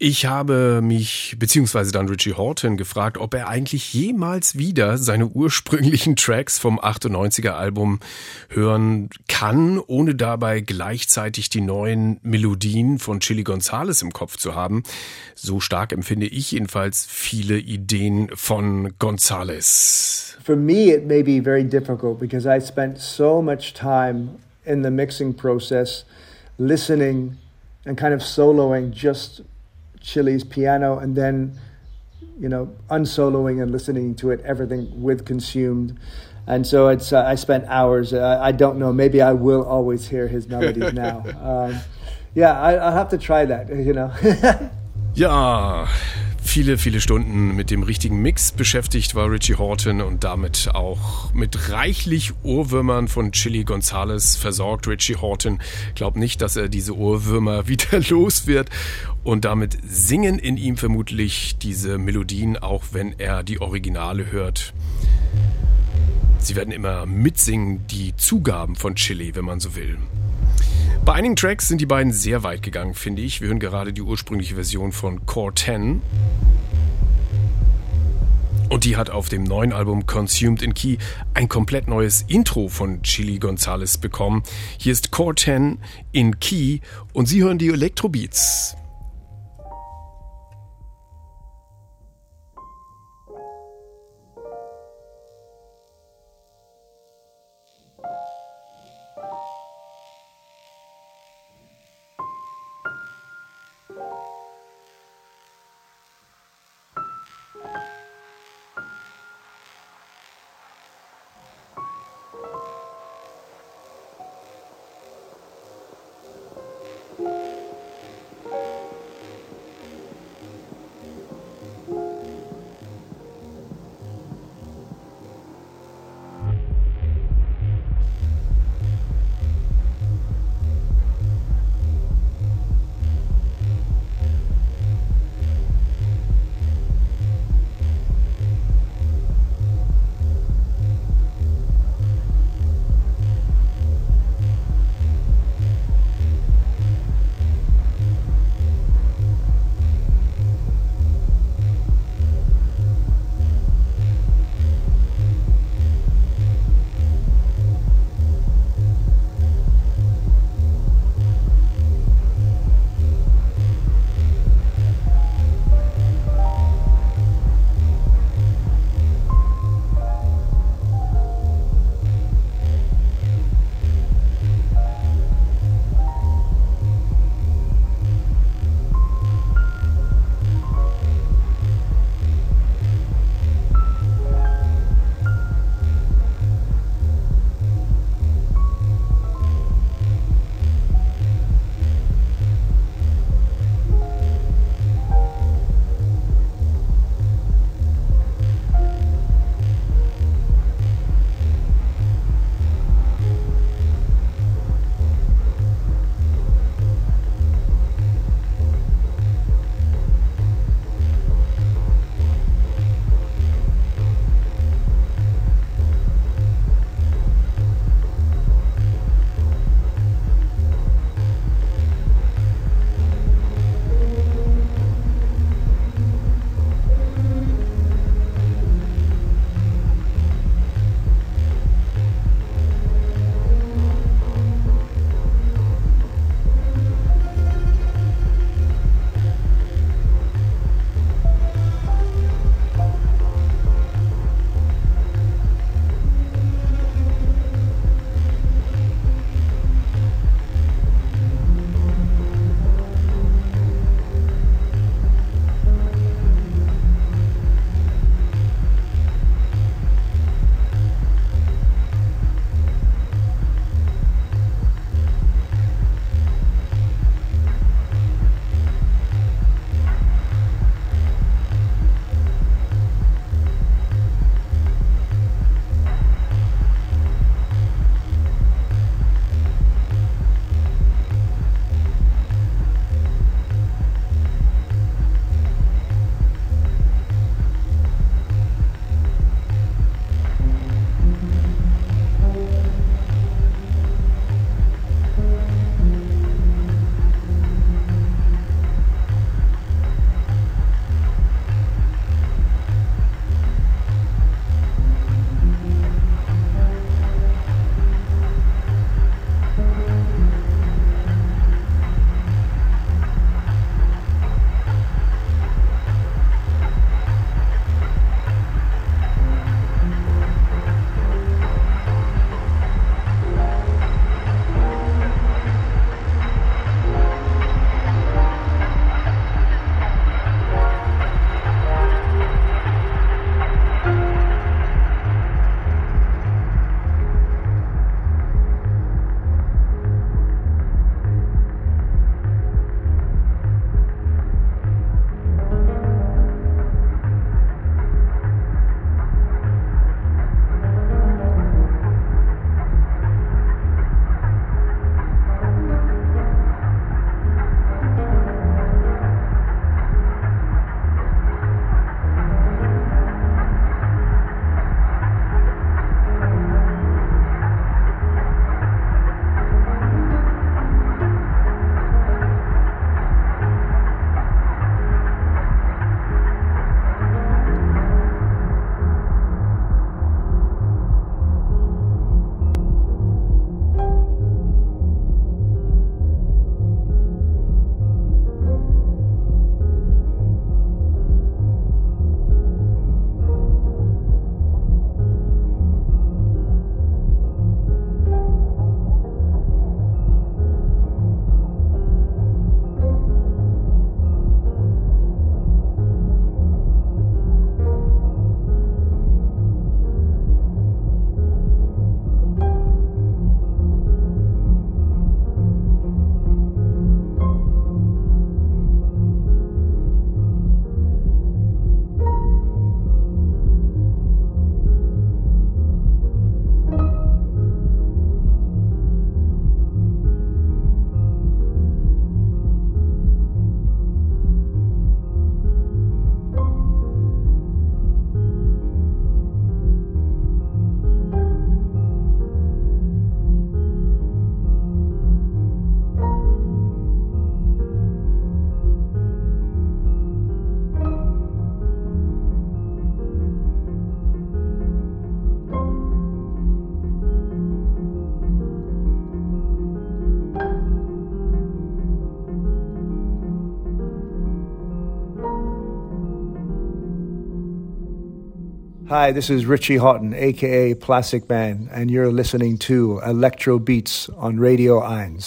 Ich habe mich, beziehungsweise dann Richie Horton, gefragt, ob er eigentlich jemals wieder seine ursprünglichen Tracks vom 98er Album hören kann, ohne dabei gleichzeitig die neuen Melodien von Chili Gonzalez im Kopf zu haben. So stark empfinde ich jedenfalls viele Ideen von Gonzalez. For me, it may be very difficult because I spent so much time in the mixing process listening and kind of soloing just Chili's piano and then, you know, unsoloing and listening to it, everything with consumed. And so it's, uh, I spent hours. Uh, I don't know. Maybe I will always hear his melodies now. Um, yeah, I, I'll have to try that, you know. Ja, viele, viele Stunden mit dem richtigen Mix beschäftigt war Richie Horton und damit auch mit reichlich Ohrwürmern von Chili Gonzalez versorgt. Richie Horton glaubt nicht, dass er diese Ohrwürmer wieder los wird und damit singen in ihm vermutlich diese Melodien, auch wenn er die Originale hört. Sie werden immer mitsingen, die Zugaben von Chili, wenn man so will. Bei einigen Tracks sind die beiden sehr weit gegangen, finde ich. Wir hören gerade die ursprüngliche Version von Core 10. Und die hat auf dem neuen Album Consumed in Key ein komplett neues Intro von Chili Gonzalez bekommen. Hier ist Core 10 in Key und Sie hören die Electrobeats. Hi, this is Richie Houghton, aka Plastic Man, and you're listening to Electro Beats on Radio 1.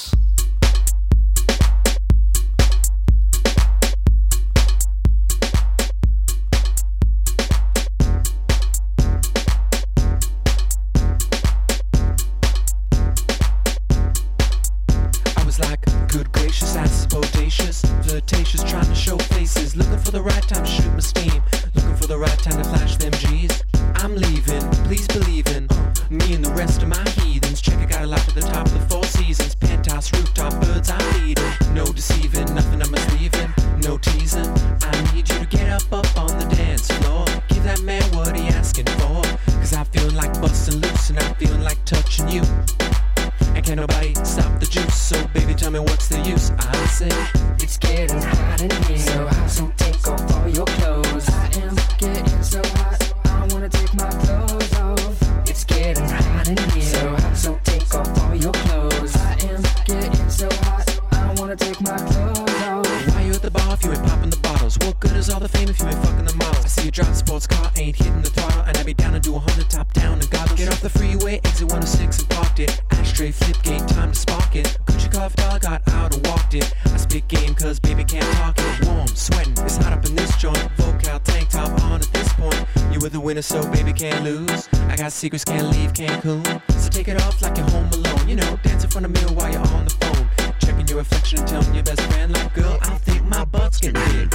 Take it off like you're home alone. You know, dance in front of me while you're on the phone. Checking your reflection and telling your best friend, like, girl, I think my butt's getting big.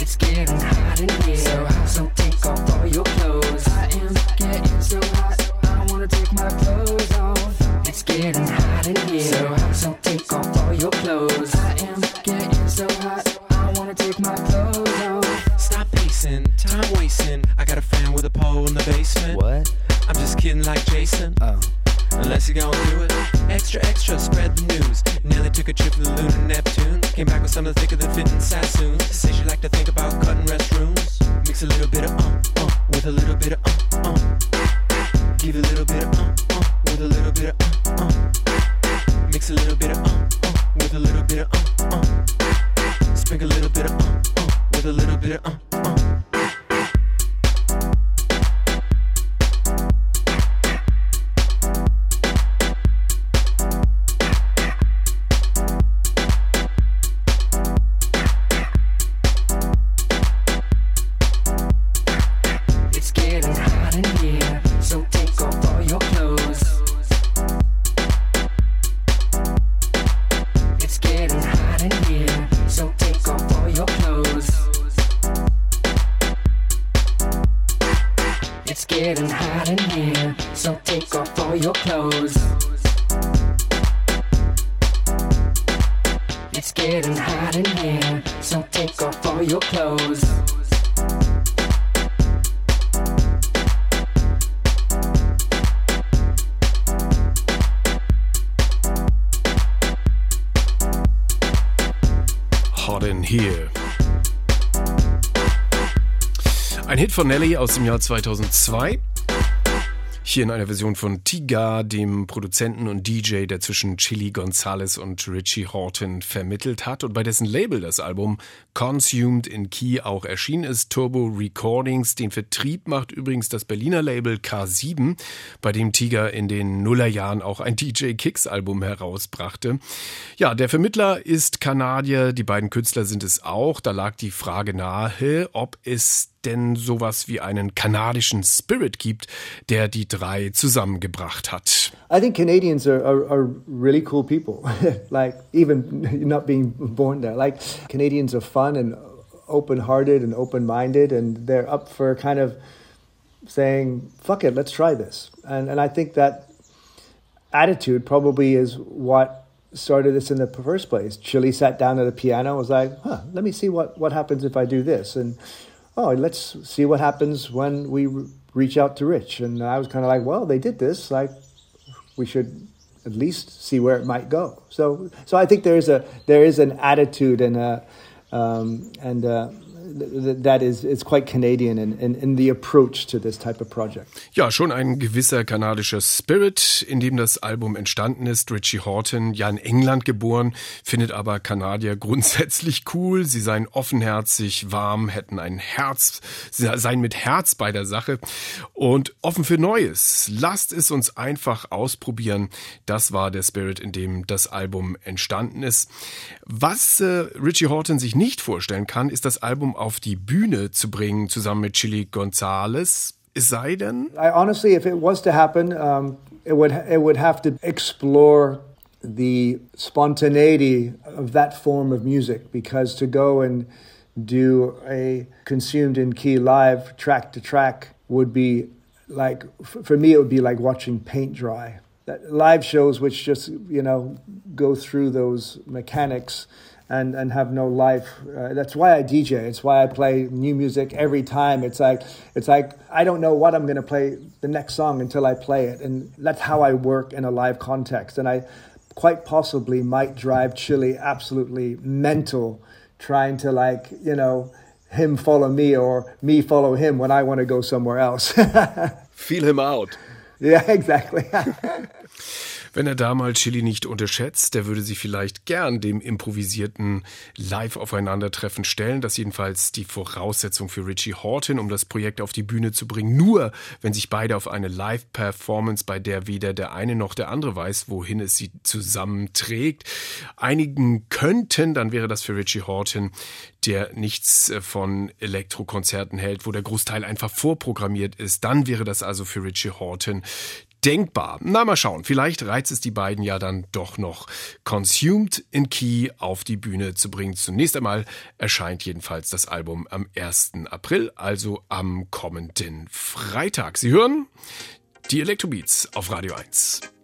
It's getting hot in here. So von Nelly aus dem Jahr 2002. Hier in einer Version von Tiga, dem Produzenten und DJ, der zwischen Chili Gonzalez und Richie Horton vermittelt hat und bei dessen Label das Album Consumed in Key auch erschienen ist. Turbo Recordings. Den Vertrieb macht übrigens das Berliner Label K7, bei dem Tiga in den Nullerjahren auch ein DJ Kicks Album herausbrachte. Ja, der Vermittler ist Kanadier, die beiden Künstler sind es auch. Da lag die Frage nahe, ob es denn sowas wie einen kanadischen Spirit gibt, der die drei zusammengebracht hat. I think Canadians are, are, are really cool people. like, even not being born there. Like, Canadians are fun and open hearted and open minded, and they're up for kind of saying, fuck it, let's try this. And, and I think that attitude probably is what started this in the first place. Chili sat down at a piano, was like, huh, let me see what, what happens if I do this. And oh, let's see what happens when we re- reach out to Rich. And I was kind of like, well, they did this. Like, we should at least see where it might go. So, so I think there is a there is an attitude and a um, and uh that is it's quite Canadian in, in, in the approach to this type of project. Ja, schon ein gewisser kanadischer Spirit, in dem das Album entstanden ist. Richie Horton, ja in England geboren, findet aber Kanadier grundsätzlich cool. Sie seien offenherzig, warm, hätten ein Herz, seien mit Herz bei der Sache und offen für Neues. Lasst es uns einfach ausprobieren. Das war der Spirit, in dem das Album entstanden ist. Was äh, Richie Horton sich nicht vorstellen kann, ist das Album auf die Bühne zu bringen, zusammen mit Chili Gonzalez. Es sei denn, I honestly, if it was to happen, um, it would it would have to explore the spontaneity of that form of music because to go and do a consumed in key live track to track would be like for me it would be like watching paint dry. That live shows which just you know go through those mechanics and and have no life. Uh, that's why I DJ. It's why I play new music every time. It's like it's like I don't know what I'm going to play the next song until I play it, and that's how I work in a live context. And I quite possibly might drive Chili absolutely mental, trying to like you know him follow me or me follow him when I want to go somewhere else. feel him out. yeah, exactly. Wenn er da mal Chili nicht unterschätzt, der würde sich vielleicht gern dem improvisierten Live-Aufeinandertreffen stellen. Das ist jedenfalls die Voraussetzung für Richie Horton, um das Projekt auf die Bühne zu bringen. Nur wenn sich beide auf eine Live-Performance, bei der weder der eine noch der andere weiß, wohin es sie zusammenträgt, einigen könnten, dann wäre das für Richie Horton, der nichts äh, von Elektrokonzerten hält, wo der Großteil einfach vorprogrammiert ist. Dann wäre das also für Richie Horton denkbar. Na, mal schauen. Vielleicht reizt es die beiden ja dann doch noch, Consumed in Key auf die Bühne zu bringen. Zunächst einmal erscheint jedenfalls das Album am 1. April, also am kommenden Freitag. Sie hören die Elektrobeats auf Radio 1.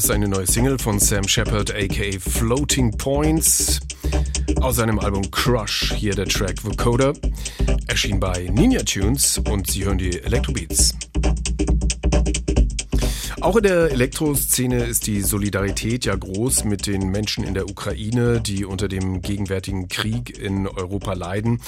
Das ist eine neue Single von Sam Shepard, aka Floating Points, aus seinem Album Crush. Hier der Track Vocoder. Erschien bei Ninja Tunes und Sie hören die Electrobeats. Auch in der Elektroszene ist die Solidarität ja groß mit den Menschen in der Ukraine, die unter dem gegenwärtigen Krieg in Europa leiden.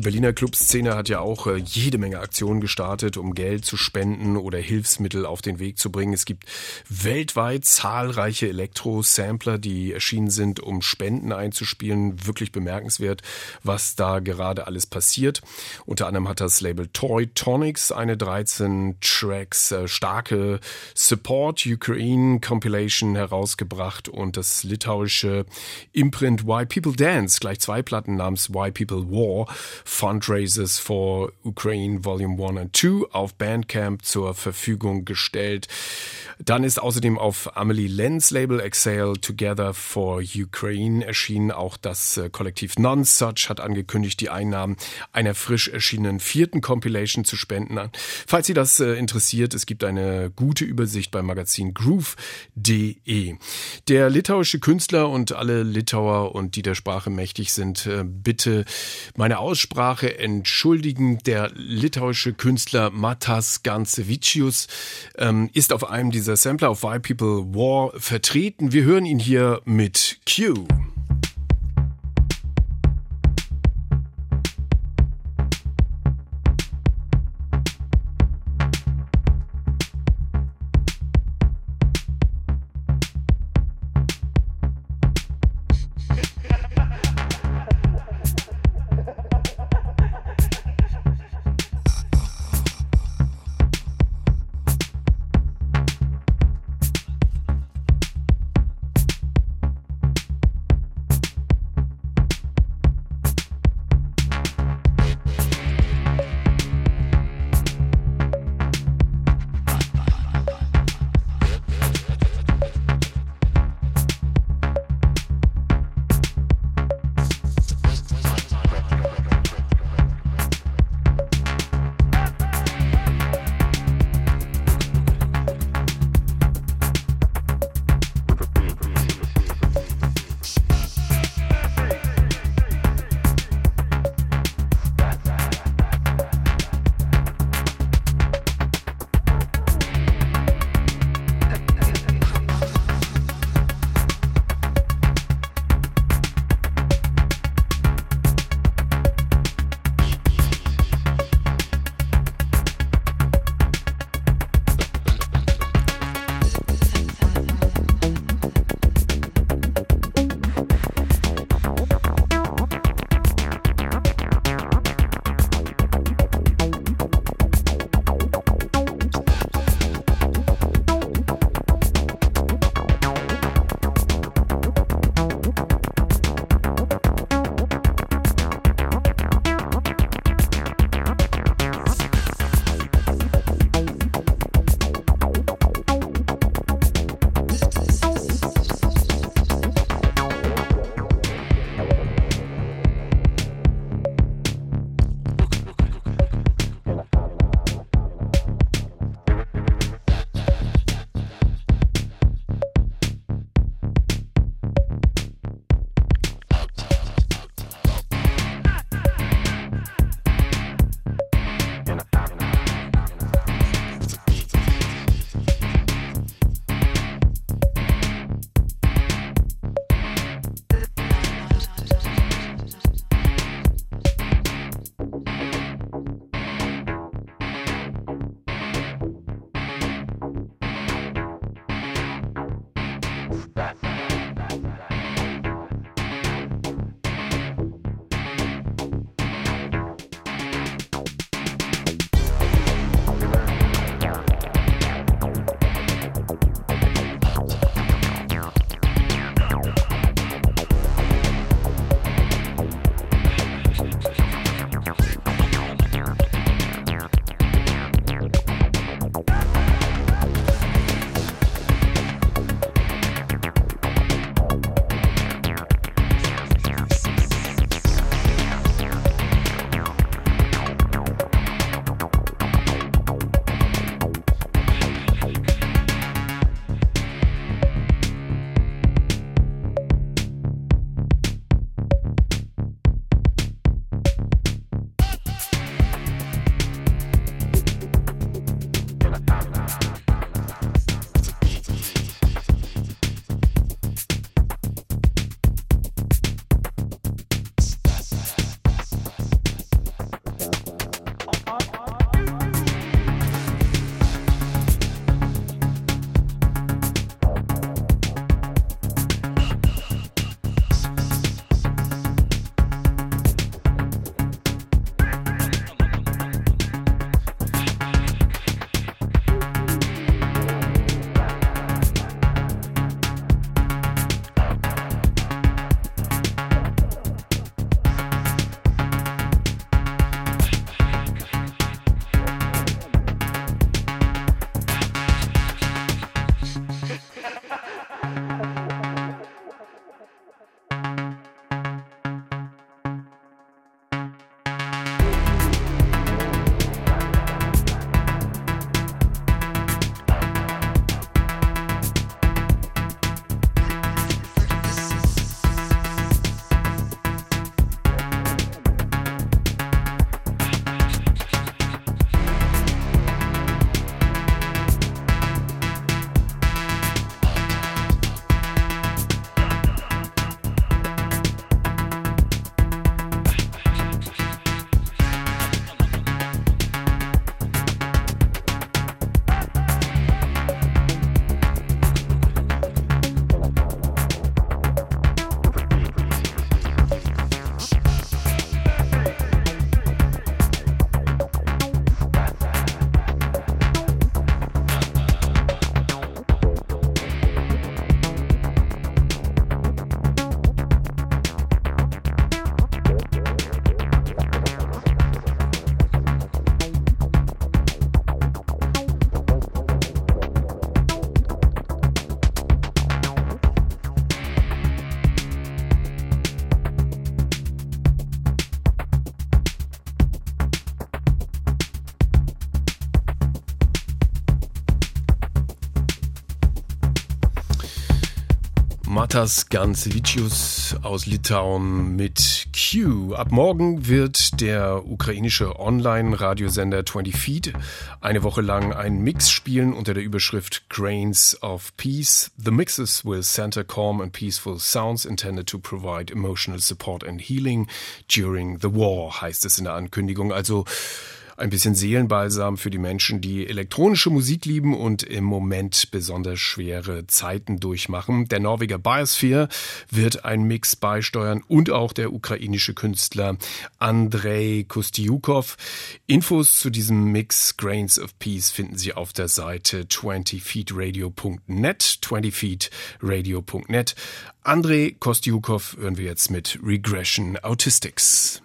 Die Berliner Clubszene hat ja auch äh, jede Menge Aktionen gestartet, um Geld zu spenden oder Hilfsmittel auf den Weg zu bringen. Es gibt weltweit zahlreiche Elektro-Sampler, die erschienen sind, um Spenden einzuspielen. Wirklich bemerkenswert, was da gerade alles passiert. Unter anderem hat das Label Toy Tonics eine 13 Tracks äh, starke Support Ukraine Compilation herausgebracht und das litauische Imprint Why People Dance, gleich zwei Platten namens Why People War, Fundraisers for Ukraine Volume 1 and 2 auf Bandcamp zur Verfügung gestellt. Dann ist außerdem auf Amelie Lenz Label Exhale Together for Ukraine erschienen. Auch das äh, Kollektiv Nonsuch hat angekündigt, die Einnahmen einer frisch erschienenen vierten Compilation zu spenden. Falls Sie das äh, interessiert, es gibt eine gute Übersicht beim Magazin Groove.de. Der litauische Künstler und alle Litauer und die der Sprache mächtig sind, äh, bitte meine Aussprache entschuldigen. Der litauische Künstler Matas Gansevicius ähm, ist auf einem dieser Sampler auf Why People War vertreten. Wir hören ihn hier mit Q. Matas Gansevicius aus Litauen mit Q. Ab morgen wird der ukrainische Online-Radiosender 20 Feet eine Woche lang einen Mix spielen unter der Überschrift Grains of Peace. The mixes will center calm and peaceful sounds intended to provide emotional support and healing during the war, heißt es in der Ankündigung. Also ein bisschen Seelenbalsam für die Menschen, die elektronische Musik lieben und im Moment besonders schwere Zeiten durchmachen. Der Norweger Biosphere wird einen Mix beisteuern und auch der ukrainische Künstler Andrei Kostiukov. Infos zu diesem Mix Grains of Peace finden Sie auf der Seite 20feetradio.net, 20feetradio.net. Andrei Kostiukov hören wir jetzt mit Regression Autistics.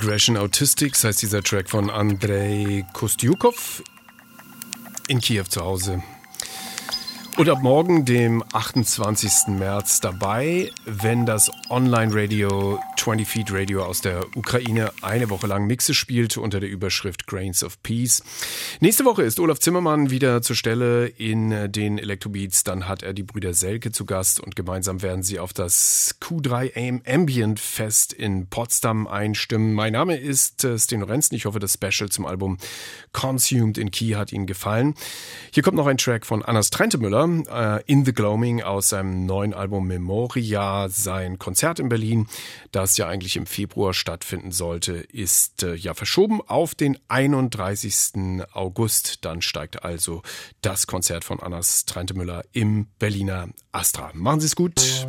Regression Autistics heißt dieser Track von Andrei Kostyukov in Kiew zu Hause. Und ab morgen, dem 28. März, dabei, wenn das Online-Radio 20 Feet Radio aus der Ukraine eine Woche lang Mixe spielt unter der Überschrift Grains of Peace. Nächste Woche ist Olaf Zimmermann wieder zur Stelle in den Electrobeats. Dann hat er die Brüder Selke zu Gast und gemeinsam werden sie auf das Q3 Ambient Fest in Potsdam einstimmen. Mein Name ist äh, Sten Lorenzen. Ich hoffe, das Special zum Album Consumed in Key hat Ihnen gefallen. Hier kommt noch ein Track von Annas Trentemüller äh, In the Gloaming aus seinem neuen Album Memoria. Sein Konzert in Berlin, das ja eigentlich im Februar stattfinden sollte, ist äh, ja verschoben auf den 31. August. Dann steigt also das Konzert von Annas Trentemüller im Berliner Astra. Machen Sie es gut.